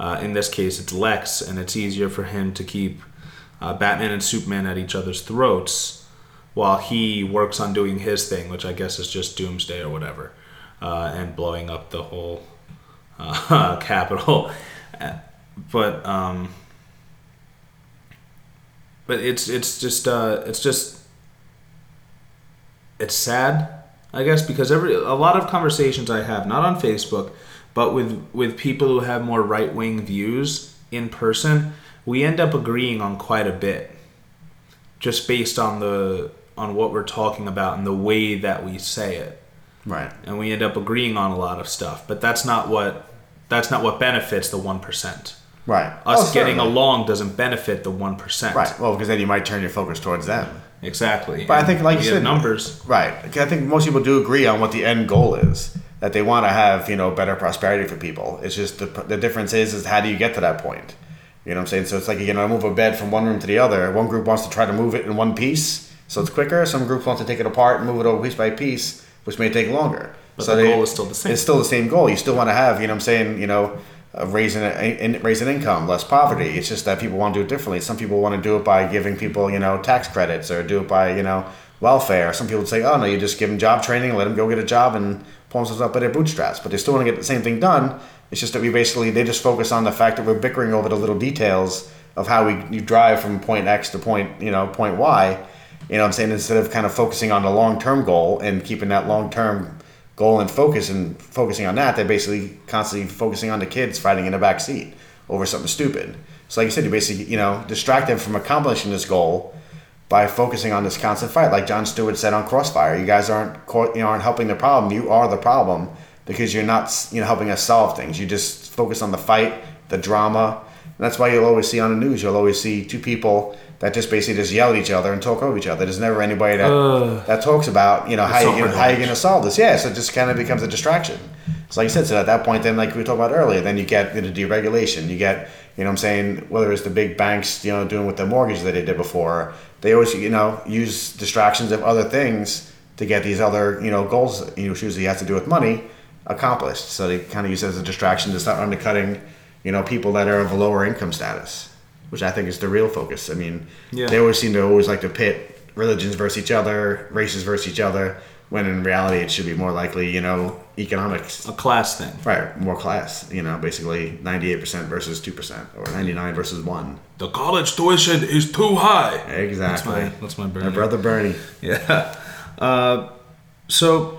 Uh, in this case, it's Lex, and it's easier for him to keep uh, Batman and Superman at each other's throats while he works on doing his thing, which I guess is just Doomsday or whatever, uh, and blowing up the whole uh, capital. Uh, But um, but it's it's just uh, it's just it's sad, I guess, because every a lot of conversations I have, not on Facebook, but with with people who have more right wing views in person, we end up agreeing on quite a bit, just based on the on what we're talking about and the way that we say it, Right. and we end up agreeing on a lot of stuff. But that's not what that's not what benefits the one percent. Right. Us Oh, getting along doesn't benefit the one percent. Right. Well, because then you might turn your focus towards them. Exactly. But I think, like you said, numbers. Right. I think most people do agree on what the end goal is. That they want to have, you know, better prosperity for people. It's just the, the difference is, is how do you get to that point? You know what I'm saying? So it's like you're going to move a bed from one room to the other. One group wants to try to move it in one piece, so it's quicker. Some groups want to take it apart and move it over piece by piece, which may take longer. But so the goal is still the same. It's still the same goal. You still want to have, you know what I'm saying, you know, uh, raising, in, raising income, less poverty. It's just that people want to do it differently. Some people want to do it by giving people, you know, tax credits or do it by, you know, welfare. Some people say, oh, no, you just give them job training, let them go get a job and pull themselves up by their bootstraps. But they still want to get the same thing done. It's just that we basically, they just focus on the fact that we're bickering over the little details of how we you drive from point X to point, you know, point Y. You know I'm saying? Instead of kind of focusing on the long term goal and keeping that long term goal and focus and focusing on that, they're basically constantly focusing on the kids fighting in the back seat over something stupid. So like you said, you basically, you know, distract them from accomplishing this goal by focusing on this constant fight. Like Jon Stewart said on Crossfire, you guys aren't you know, aren't helping the problem. You are the problem because you're not you know helping us solve things. You just focus on the fight, the drama. And that's why you'll always see on the news. You'll always see two people that just basically just yell at each other and talk over each other. There's never anybody that Ugh. that talks about you know how you gonna, how you to solve this. Yeah, so it just kind of becomes a distraction. So like you said, so at that point, then like we talked about earlier, then you get into deregulation. You get, you know, what I'm saying whether it's the big banks, you know, doing with the mortgage that they did before, they always, you know, use distractions of other things to get these other, you know, goals, you know, issues usually have to do with money, accomplished. So they kind of use it as a distraction to start undercutting, you know, people that are of a lower income status, which I think is the real focus. I mean, Yeah. they always seem to always like to pit religions versus each other, races versus each other, when in reality it should be more likely, you know, economics. A class thing. Right, more class, you know, basically 98% versus 2% or 99 versus 1. The college tuition is too high. Exactly. That's my that's my My brother Bernie. Yeah. Uh, so,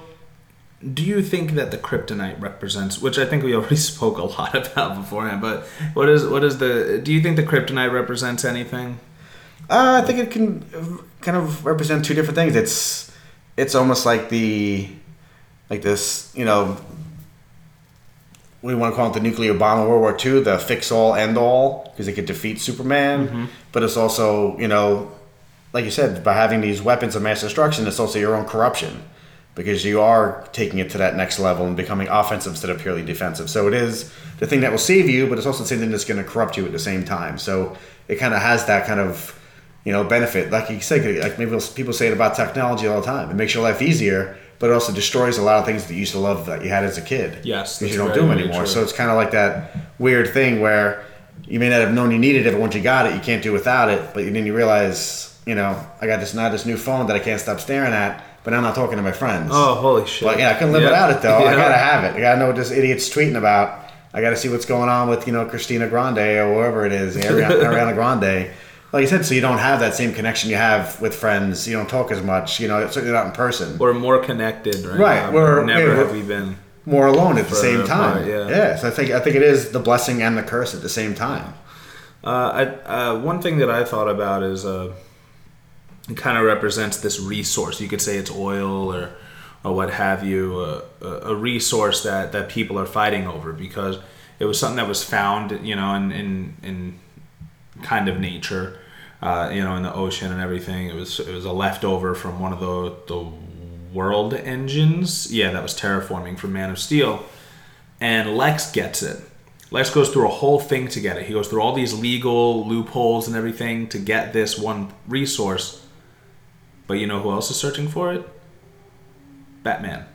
do you think that the kryptonite represents, which I think we already spoke a lot about beforehand, but what is what is the? Do you think the kryptonite represents anything? Uh, I think it can kind of represent two different things. It's it's almost like the like this, you know, we want to call it the nuclear bomb of World War II, the fix all end all, because it could defeat Superman. But it's also, you know, like you said, by having these weapons of mass destruction, it's also your own corruption, because you are taking it to that next level and becoming offensive instead of purely defensive. So it is the thing that will save you, but it's also the same thing that's going to corrupt you at the same time. So it kind of has that kind of you know benefit. Like you say, like maybe people say it about technology all the time. It makes your life easier, but it also destroys a lot of things that you used to love that you had as a kid. Yes, because you don't do them anymore. true. So it's kind of like that weird thing where you may not have known you needed it, but once you got it, you can't do without it. But then you realize, you know, I got this now this new phone that I can't stop staring at, but I'm not talking to my friends. Oh, holy shit! Yeah, I couldn't live Yeah. without it though. I gotta have it. I gotta know what this idiot's tweeting about. I gotta see what's going on with you know Christina Grande or whoever it is, Ariana, Ariana Grande. Like I said, so you don't have that same connection you have with friends. You don't talk as much. You know, certainly not in person. We're more connected right, Right, now. we're- never we're- have we been. More alone at the same time. right, yeah. yeah. So I think I think it is the blessing and the curse at the same time. Uh, I, uh, one thing that I thought about is uh, it kind of represents this resource. You could say it's oil or or what have you, a, a resource that, that people are fighting over because it was something that was found, you know, in in, in kind of nature, uh, you know, in the ocean and everything. It was it was a leftover from one of the the world engines. Yeah, that was terraforming from Man of Steel and Lex gets it. Lex goes through a whole thing to get it. He goes through all these legal loopholes and everything to get this one resource. But you know who else is searching for it? Batman.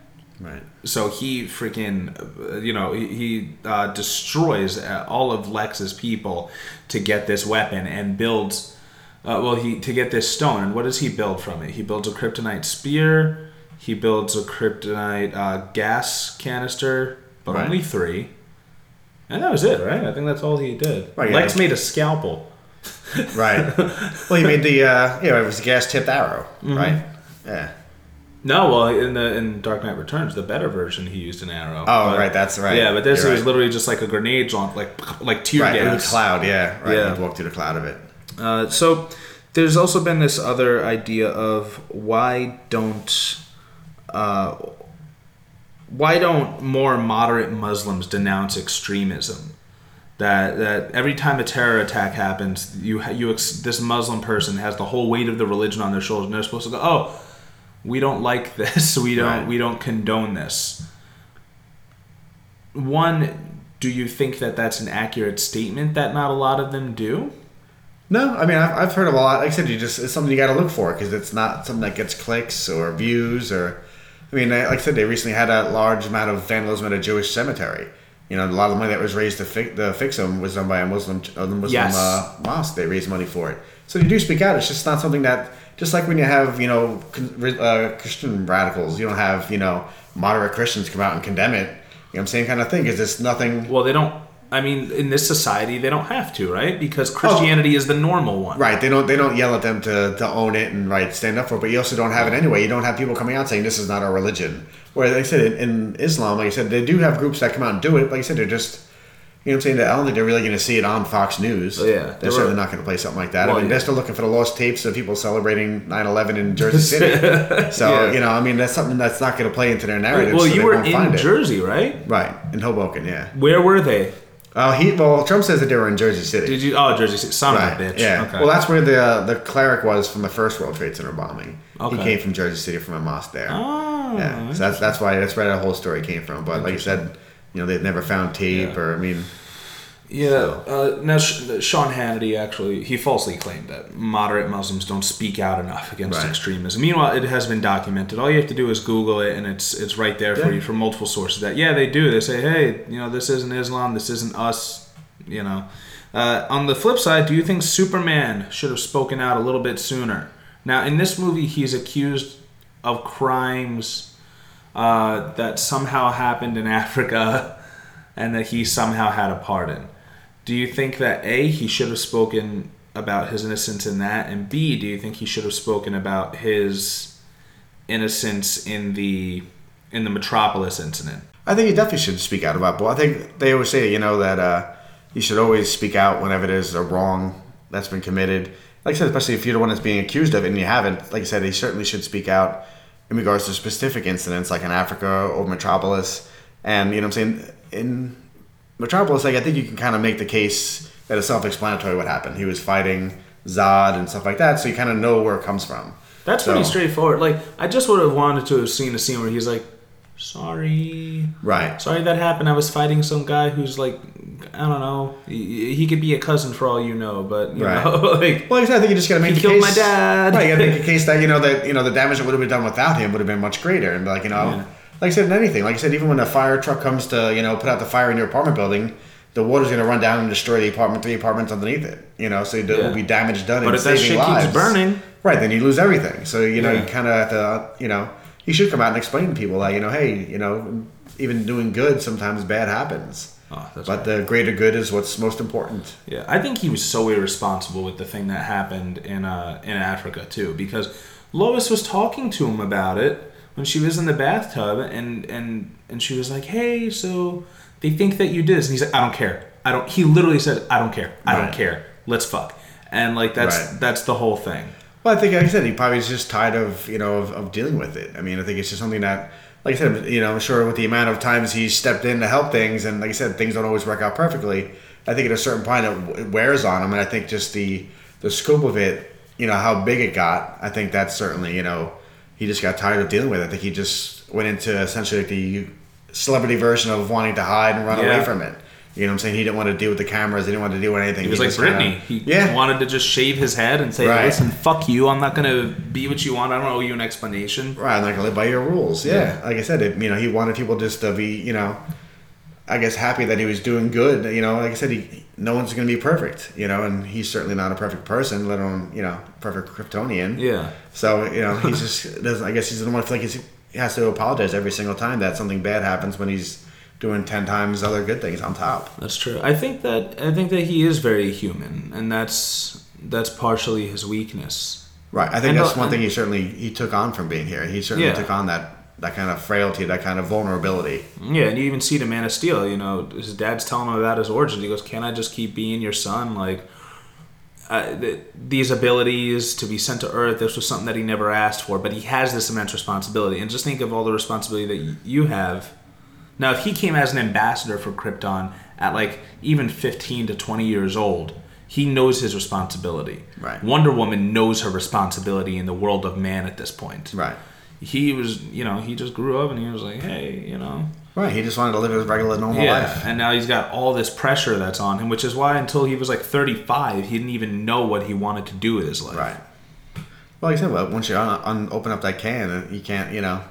Right. So he freaking, uh, you know, he, he uh, destroys uh, all of Lex's people to get this weapon and builds. Uh, well, he to get this stone, and what does he build from it? He builds a kryptonite spear. He builds a kryptonite uh, gas canister, but Right. only three. And that was it, right? I think that's all he did. Right, yeah. Lex made a scalpel. Right. well, he made the uh, you know it was a gas tipped arrow, Mm-hmm. right? Yeah. No, well, in the in Dark Knight Returns, the better version, he used an arrow. Oh, right, that's right. Yeah, but this You're was right. literally just like a grenade launch, like like tear Right. Gas. a cloud. Yeah. Right. Yeah. Yeah. Walk through the cloud of it. Uh, so there's also been this other idea of why don't uh, why don't more moderate Muslims denounce extremism? That that every time a terror attack happens, you you ex- this Muslim person has the whole weight of the religion on their shoulders, and they're supposed to go, "Oh, we don't like this. We don't Right. we don't condone this." One, do you think that that's an accurate statement that not a lot of them do? No, I mean I've, I've heard of a lot. Like I said, you just it's something you got to look for because it's not something that gets clicks or views or. I mean, like I said, they recently had a large amount of vandalism at a Jewish cemetery. You know, a lot of the money that was raised to fix, the fix them was done by a Muslim, a Muslim Yes. uh, mosque. They raised money for it. So you do speak out. It's just not something that, just like when you have, you know, con- uh, Christian radicals, you don't have, you know, moderate Christians come out and condemn it. You know what I'm saying? Kind of thing. Is this nothing? Well, they don't. I mean, in this society, they don't have to, right? Because Christianity is the normal one. Right, they don't they don't yell at them to, to own it and right stand up for it, but you also don't have it anyway. You don't have people coming out saying this is not our religion. Whereas like I said in, in Islam, like I said, they do have groups that come out and do it. Like I said, they're just you know what I'm saying. I don't think they're really going to see it on Fox News. Oh, yeah, they're they certainly were- not going to play something like that. Well, I mean, yeah. they're still looking for the lost tapes of people celebrating 9/11 in Jersey City. so Yeah. you know, I mean, that's something that's not going to play into their narrative. Well, so you they were won't in find it. Jersey, right? right in Hoboken, yeah. Where were they? Uh, he well, Trump says that they were in Jersey City. Did you? Oh, Jersey City. Son Right. of a bitch. Yeah. Okay. Well, that's where the uh, the cleric was from the first World Trade Center bombing. Okay. He came from Jersey City from a mosque there. Oh, yeah. So that's that's why that's where that whole story came from. But like you said, you know, they've never found tape Yeah. or I mean, Yeah. Uh, now, Sean Hannity actually he falsely claimed that moderate Muslims don't speak out enough against Right. extremism. Meanwhile, it has been documented. All you have to do is Google it, and it's it's right there for you from multiple sources. That yeah, they do. They say, hey, you know, this isn't Islam. This isn't us. You know. Uh, on the flip side, do you think Superman should have spoken out a little bit sooner? Now, in this movie, he's accused of crimes uh, that somehow happened in Africa and that he somehow had a part in. Do you think that A, he should have spoken about his innocence in that? And B, do you think he should have spoken about his innocence in the in the Metropolis incident? I think he definitely should speak out about both. I think they always say, you know, that uh, you should always speak out whenever there's a wrong that's been committed. Like I said, especially if you're the one that's being accused of it and you haven't. Like I said, he certainly should speak out in regards to specific incidents like in Africa or Metropolis. And you know what I'm saying? In Metropolis, like I think you can kind of make the case that it's self-explanatory what happened. He was fighting Zod and stuff like that, so you kind of know where it comes from. That's So- pretty straightforward. Like I just would have wanted to have seen a scene where he's like, "Sorry, Right. sorry that happened. I was fighting some guy who's like, I don't know. He, he could be a cousin for all you know, but you Right. know, like Well, like I said, I think you just got to make He the killed case. my dad. Right, you got to make a case that you know that you know the damage that would have been done without him would have been much greater, and like you know, Yeah. Like I said, in anything, like I said, even when a fire truck comes to you know put out the fire in your apartment building, the water's going to run down and destroy the apartment, three apartments underneath it. You know, so there Yeah. will be damage done. But if that shit keeps burning- right, then you lose everything. So you know, Yeah. you kind of have to, you know, you should come out and explain to people that you know, hey, you know, even doing good sometimes bad happens. Oh, that's but the greater good is what's most important. Yeah, I think he was so irresponsible with the thing that happened in uh, in Africa too, because Lois was talking to him about it when she was in the bathtub, and and and she was like, "Hey, so they think that you did this," and he's like, "I don't care. I don't." He literally said, "I don't care. I don't care. Let's fuck." And like that's Right. that's the whole thing. Well, I think, like I said, he probably is just tired of you know of, of dealing with it. I mean, I think it's just something that, like I said, you know, I'm sure with the amount of times he's stepped in to help things, and like I said, things don't always work out perfectly. I think at a certain point it it wears on him, and I think just the the scope of it, you know, how big it got. I think that's certainly you know he just got tired of dealing with it. I think he just went into essentially like the celebrity version of wanting to hide and run Yeah. away from it. You know what I'm saying? He didn't want to deal with the cameras. He didn't want to do anything. He was like just kinda- Britney. He yeah. wanted to just shave his head and say, Right. "Listen, fuck you. I'm not gonna be what you want. I don't owe you an explanation." Right, I'm not gonna live by your rules. Yeah, Yeah. like I said, it, you know, he wanted people just to be, you know, I guess happy that he was doing good. You know, like I said, he, no one's gonna be perfect. You know, and he's certainly not a perfect person, let alone you know, perfect Kryptonian. Yeah. So you know, he's just doesn't. I guess he doesn't want to feel like he has to apologize every single time that something bad happens when he's doing ten times other good things on top. That's true. I think that I think that he is very human, and that's that's partially his weakness. Right. I think And, that's one thing he certainly he took on from being here. He certainly Yeah. took on that that kind of frailty, that kind of vulnerability. Yeah, and you even see the Man of Steel. You know, his dad's telling him about his origins. He goes, "Can I just keep being your son?" Like, uh, th- these abilities to be sent to Earth. This was something that he never asked for, but he has this immense responsibility. And just think of all the responsibility that y- you have. Now, if he came as an ambassador for Krypton at like even 15 to 20 years old, he knows his responsibility. Right. Wonder Woman knows her responsibility in the world of man at this point. Right. He was, you know, he just grew up and he was like, hey, you know, Right. He just wanted to live his regular normal yeah, life. and now he's got all this pressure that's on him, which is why until he was like 35, he didn't even know what he wanted to do with his life. Right. Well, like I said, well, once you un- un- open up that can, uh, you can't, you know,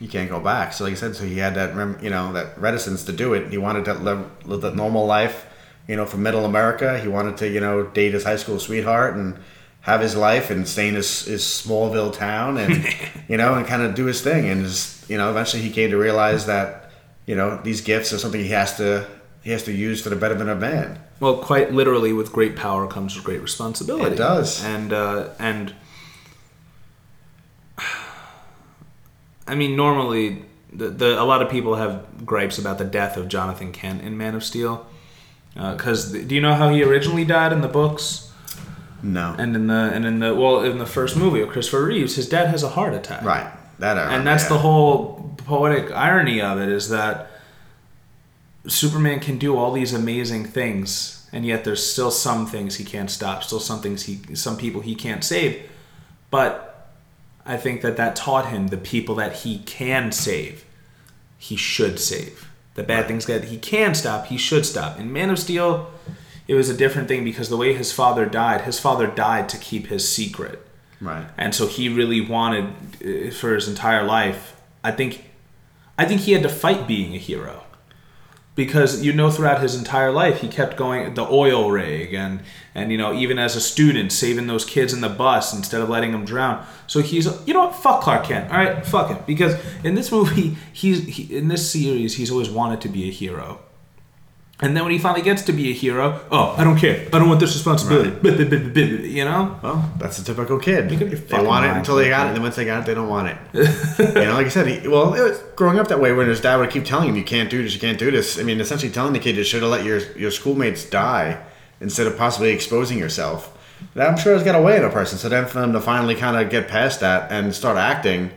you can't go back. So, like I said, so he had that, rem- you know, that reticence to do it. He wanted to live, live that normal life, you know, from Middle America. He wanted to, you know, date his high school sweetheart and have his life and stay in his, his Smallville town and, you know, and kind of do his thing. And just, you know, eventually he came to realize that, you know, these gifts are something he has to he has to use for the betterment of man. Well, quite literally, with great power comes great responsibility. It does. And uh, and I mean, normally, the, the a lot of people have gripes about the death of Jonathan Kent in Man of Steel. Because do you know how he originally died in the books No. and in the and in the well in the first movie of Christopher Reeves, his dad has a heart attack. right. That I and that's yeah. the whole poetic irony of it is that Superman can do all these amazing things, and yet there's still some things he can't stop, still some things he, some people he can't save. But I think that that taught him the people that he can save, he should save. The bad things that he can stop, he should stop. In Man of Steel, it was a different thing because the way his father died, his father died to keep his secret Right. and so he really wanted uh, for his entire life. I think, I think he had to fight being a hero, because you know throughout his entire life he kept going the oil rig and and you know even as a student saving those kids in the bus instead of letting them drown. So he's you know what fuck Clark Kent. All right, fuck him because in this movie he's he, in this series he's always wanted to be a hero. And then when he finally gets to be a hero, oh, I don't care. I don't want this responsibility. You know? Well, that's a typical kid. Make up your They want it until they got it. Then once they got it, they don't want it. you know, like I said, he, well, it was growing up that way when his dad would keep telling him, "You can't do this. You can't do this." I mean, essentially telling the kid you should have let your your schoolmates die instead of possibly exposing yourself. That I'm sure has got away in a person. So then for them to finally kind of get past that and start acting,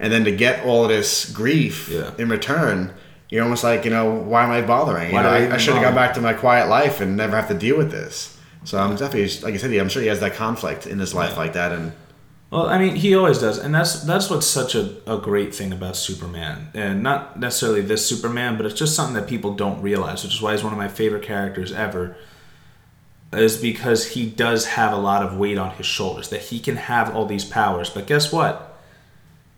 and then to get all of this grief Yeah. in return. You're almost like, you know, why am I bothering? You know, I I, should have gone back to my quiet life and never have to deal with this. So I'm definitely, like I said, I'm sure he has that conflict in his life like that, and Well, I mean, he always does, and that's that's what's such a, a great thing about Superman, and not necessarily this Superman, but it's just something that people don't realize, which is why he's one of my favorite characters ever. Is because he does have a lot of weight on his shoulders, that he can have all these powers, but guess what?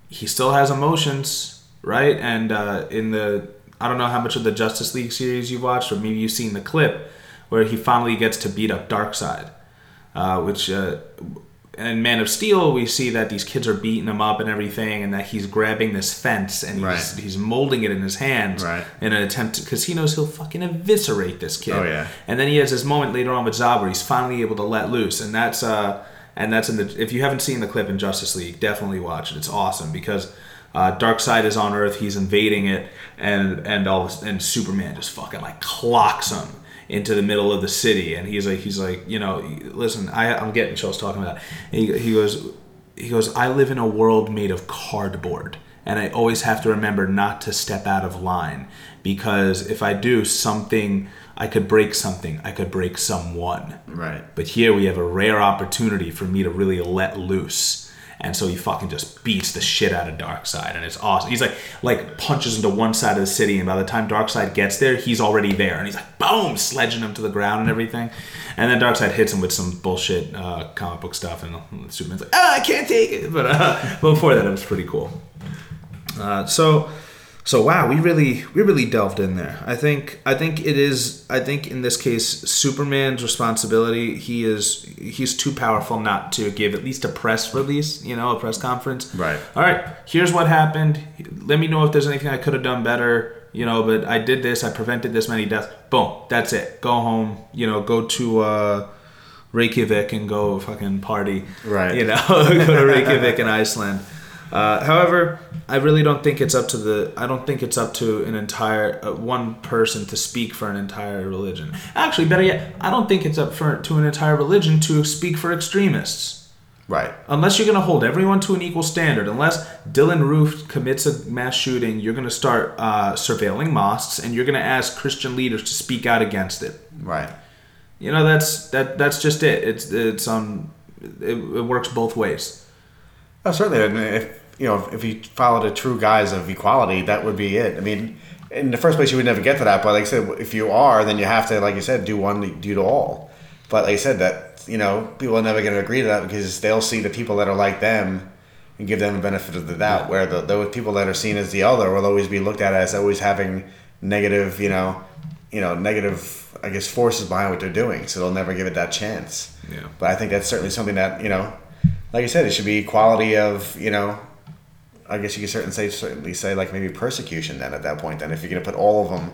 He still has emotions, right? And uh, in the I don't know how much of the Justice League series you've watched, or maybe you've seen the clip where he finally gets to beat up Darkseid, uh, which uh, in Man of Steel we see that these kids are beating him up and everything, and that he's grabbing this fence and he's, Right. he's molding it in his hands Right. in an attempt because he knows he'll fucking eviscerate this kid. Oh, yeah. And then he has this moment later on with Zod where he's finally able to let loose, and that's uh, and that's in the. If you haven't seen the clip in Justice League, definitely watch it. It's awesome because uh, side is on Earth, he's invading it, and and all this, and Superman just fucking like clocks him into the middle of the city, and he's like he's like you know listen, I I'm getting chills talking about. It. He he goes he goes I live in a world made of cardboard. And I always have to remember not to step out of line because if I do something, I could break something. I could break someone. right. But here we have a rare opportunity for me to really let loose. And so he fucking just beats the shit out of Darkseid, and it's awesome. He's like like punches into one side of the city, and by the time Darkseid gets there, he's already there, and he's like boom, sledging him to the ground and everything. And then Darkseid hits him with some bullshit uh, comic book stuff, and Superman's like, ah, I can't take it. But uh, before that, it was pretty cool. Uh, so so wow, we really we really delved in there. I think I think it is I think in this case Superman's responsibility. He is he's too powerful not to give at least a press release, you know, a press conference. Right. All right. Here's what happened. Let me know if there's anything I could have done better. You know, but I did this. I prevented this many deaths. Boom. That's it. Go home. You know, go to. Uh, Reykjavik and go fucking party. Right. You know, go to Reykjavik in Iceland. Uh, however, I really don't think it's up to the. I don't think it's up to an entire uh, one person to speak for an entire religion. Actually, better yet, I don't think it's up for to an entire religion to speak for extremists. Right. Unless you're going to hold everyone to an equal standard, unless Dylann Roof commits a mass shooting, you're going to start uh, surveilling mosques and you're going to ask Christian leaders to speak out against it. Right. You know, that's that. That's just it. It's it's um, it, it works both ways. Oh, certainly. I mean, if you know, if you followed a true guise of equality, that would be it. I mean, in the first place, you would never get to that. But like I said, if you are, then you have to, like you said, do one, do to all. But like I said, that you know, people are never going to agree to that because they'll see the people that are like them and give them the benefit of the doubt. Where the those people that are seen as the other will always be looked at as always having negative, you know, you know, negative, I guess, forces behind what they're doing. So they'll never give it that chance. Yeah. But I think that's certainly something that you know, like I said, it should be equality of you know I guess you could certainly say certainly say like maybe persecution then at that point then if you're gonna put all of them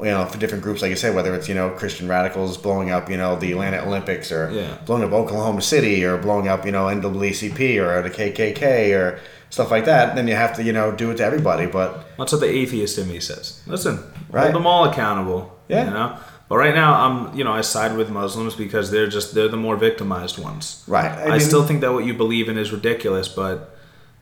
you know for different groups like you said whether it's you know Christian radicals blowing up you know the Atlanta Olympics or Yeah. blowing up Oklahoma City or blowing up you know NAACP or the KKK or stuff like that then you have to you know do it to everybody but That's what the atheist in me says. Listen, Right. hold them all accountable. Yeah. You know? But right now, I'm, you know, I side with Muslims because they're just, they're the more victimized ones. Right. I, I mean- still think that what you believe in is ridiculous, but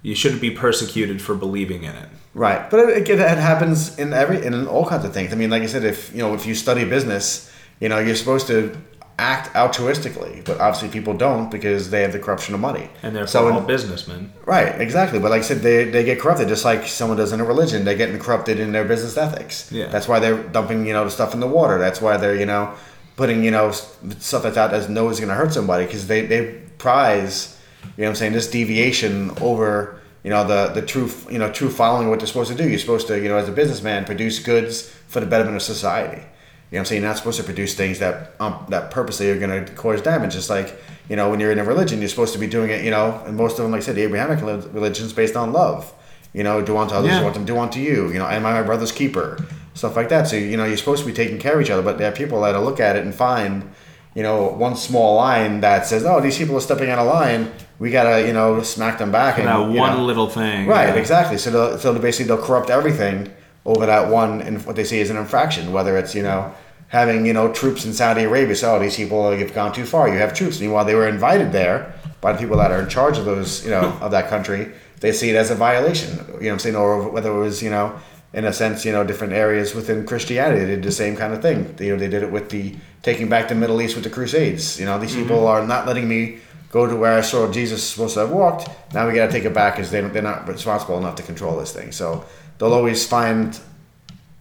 you shouldn't be persecuted for believing in it. Right, but it, happens in every in all kinds of things. I mean, like I said, if you know if you study business, you know you're supposed to act altruistically, but obviously people don't because they have the corruption of money. And they're so all in- businessmen. right, exactly. But like I said, they, they get corrupted just like someone does in a religion. They're getting corrupted in their business ethics. Yeah. that's why they're dumping you know the stuff in the water. That's why they're you know putting you know stuff that's out as no is going to hurt somebody because they they prize you know what I'm saying this deviation over you know the the true you know true following what they're supposed to do. You're supposed to you know as a businessman produce goods for the betterment of society. You know what I'm saying? You're not supposed to produce things that um, that purposely are going to cause damage. Just like you know when you're in a religion, you're supposed to be doing it. You know, and most of them, like I said, the Abrahamic relig- religion is based on love. You know, do unto others Yeah. what them do unto you. You know, am I my brother's keeper? Stuff like that. So you know, you're supposed to be taking care of each other. But there are people that look at it and find, you know, one small line that says, "Oh, these people are stepping out of line. We gotta, you know, smack them back." And That one know, little thing. Right, yeah. exactly. So they'll, so basically they'll corrupt everything over that one and what they see is an infraction, whether it's you know having you know troops in Saudi Arabia. So oh, these people have gone too far. You have troops. Meanwhile, they were invited there by the people that are in charge of those you know of that country. They see it as a violation. You know I'm saying, or whether it was you know in a sense you know different areas within Christianity they did the same kind of thing. You know they did it with the taking back the Middle East with the Crusades. You know these mm-hmm. people are not letting me go to where I saw Jesus supposed to have walked. Now we got to take it back because they, they're not responsible enough to control this thing. So they'll always find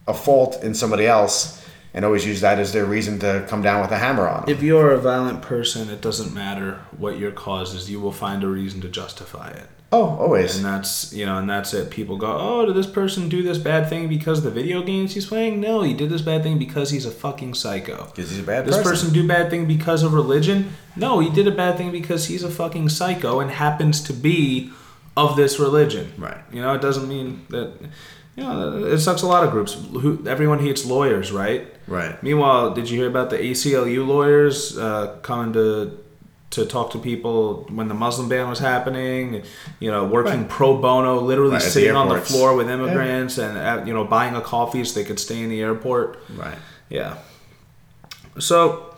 a fault in somebody else and always use that as their reason to come down with a hammer on them. If you're a violent person, it doesn't matter what your cause is. You will find a reason to justify it. Oh, always. And that's you know, and that's it. People go, "Oh, did this person do this bad thing because of the video games he's playing?" No, he did this bad thing because he's a fucking psycho. Because he's a bad This person. person do bad thing because of religion? No, he did a bad thing because he's a fucking psycho and happens to be of this religion. Right. You know, it doesn't mean that. You know, it sucks. A lot of groups. Who everyone hates lawyers, right? Right. Meanwhile, did you hear about the ACLU lawyers uh, coming to to talk to people when the Muslim ban was happening? You know, working Right. pro bono, literally Right, at the sitting on the floor with Yeah. immigrants and uh, you know buying a coffee so they could stay in the airport. Right. Yeah. So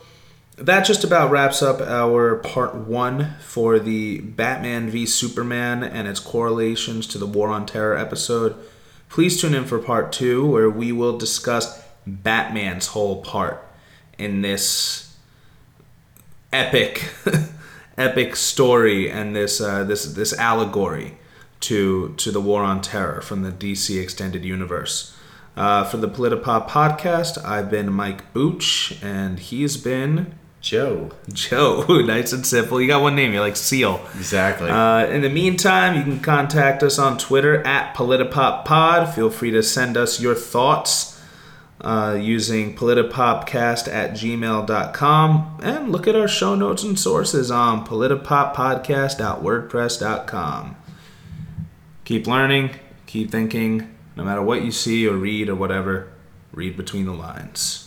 that just about wraps up our part one for the Batman v Superman and its correlations to the War on Terror episode. Please tune in for part two, where we will discuss Batman's whole part in this epic, epic story and this uh, this this allegory to to the war on terror from the DC extended universe. Uh, for the Politipop podcast, I've been Mike Booch, and he's been Joe. Joe. nice and simple. You got one name. You're like Seal. Exactly. Uh, in the meantime, you can contact us on Twitter at PolitiPopPod. Feel free to send us your thoughts uh, using politipopcast at gmail.com and look at our show notes and sources on politipoppodcast.wordpress.com. Keep learning, keep thinking, no matter what you see or read or whatever, read between the lines.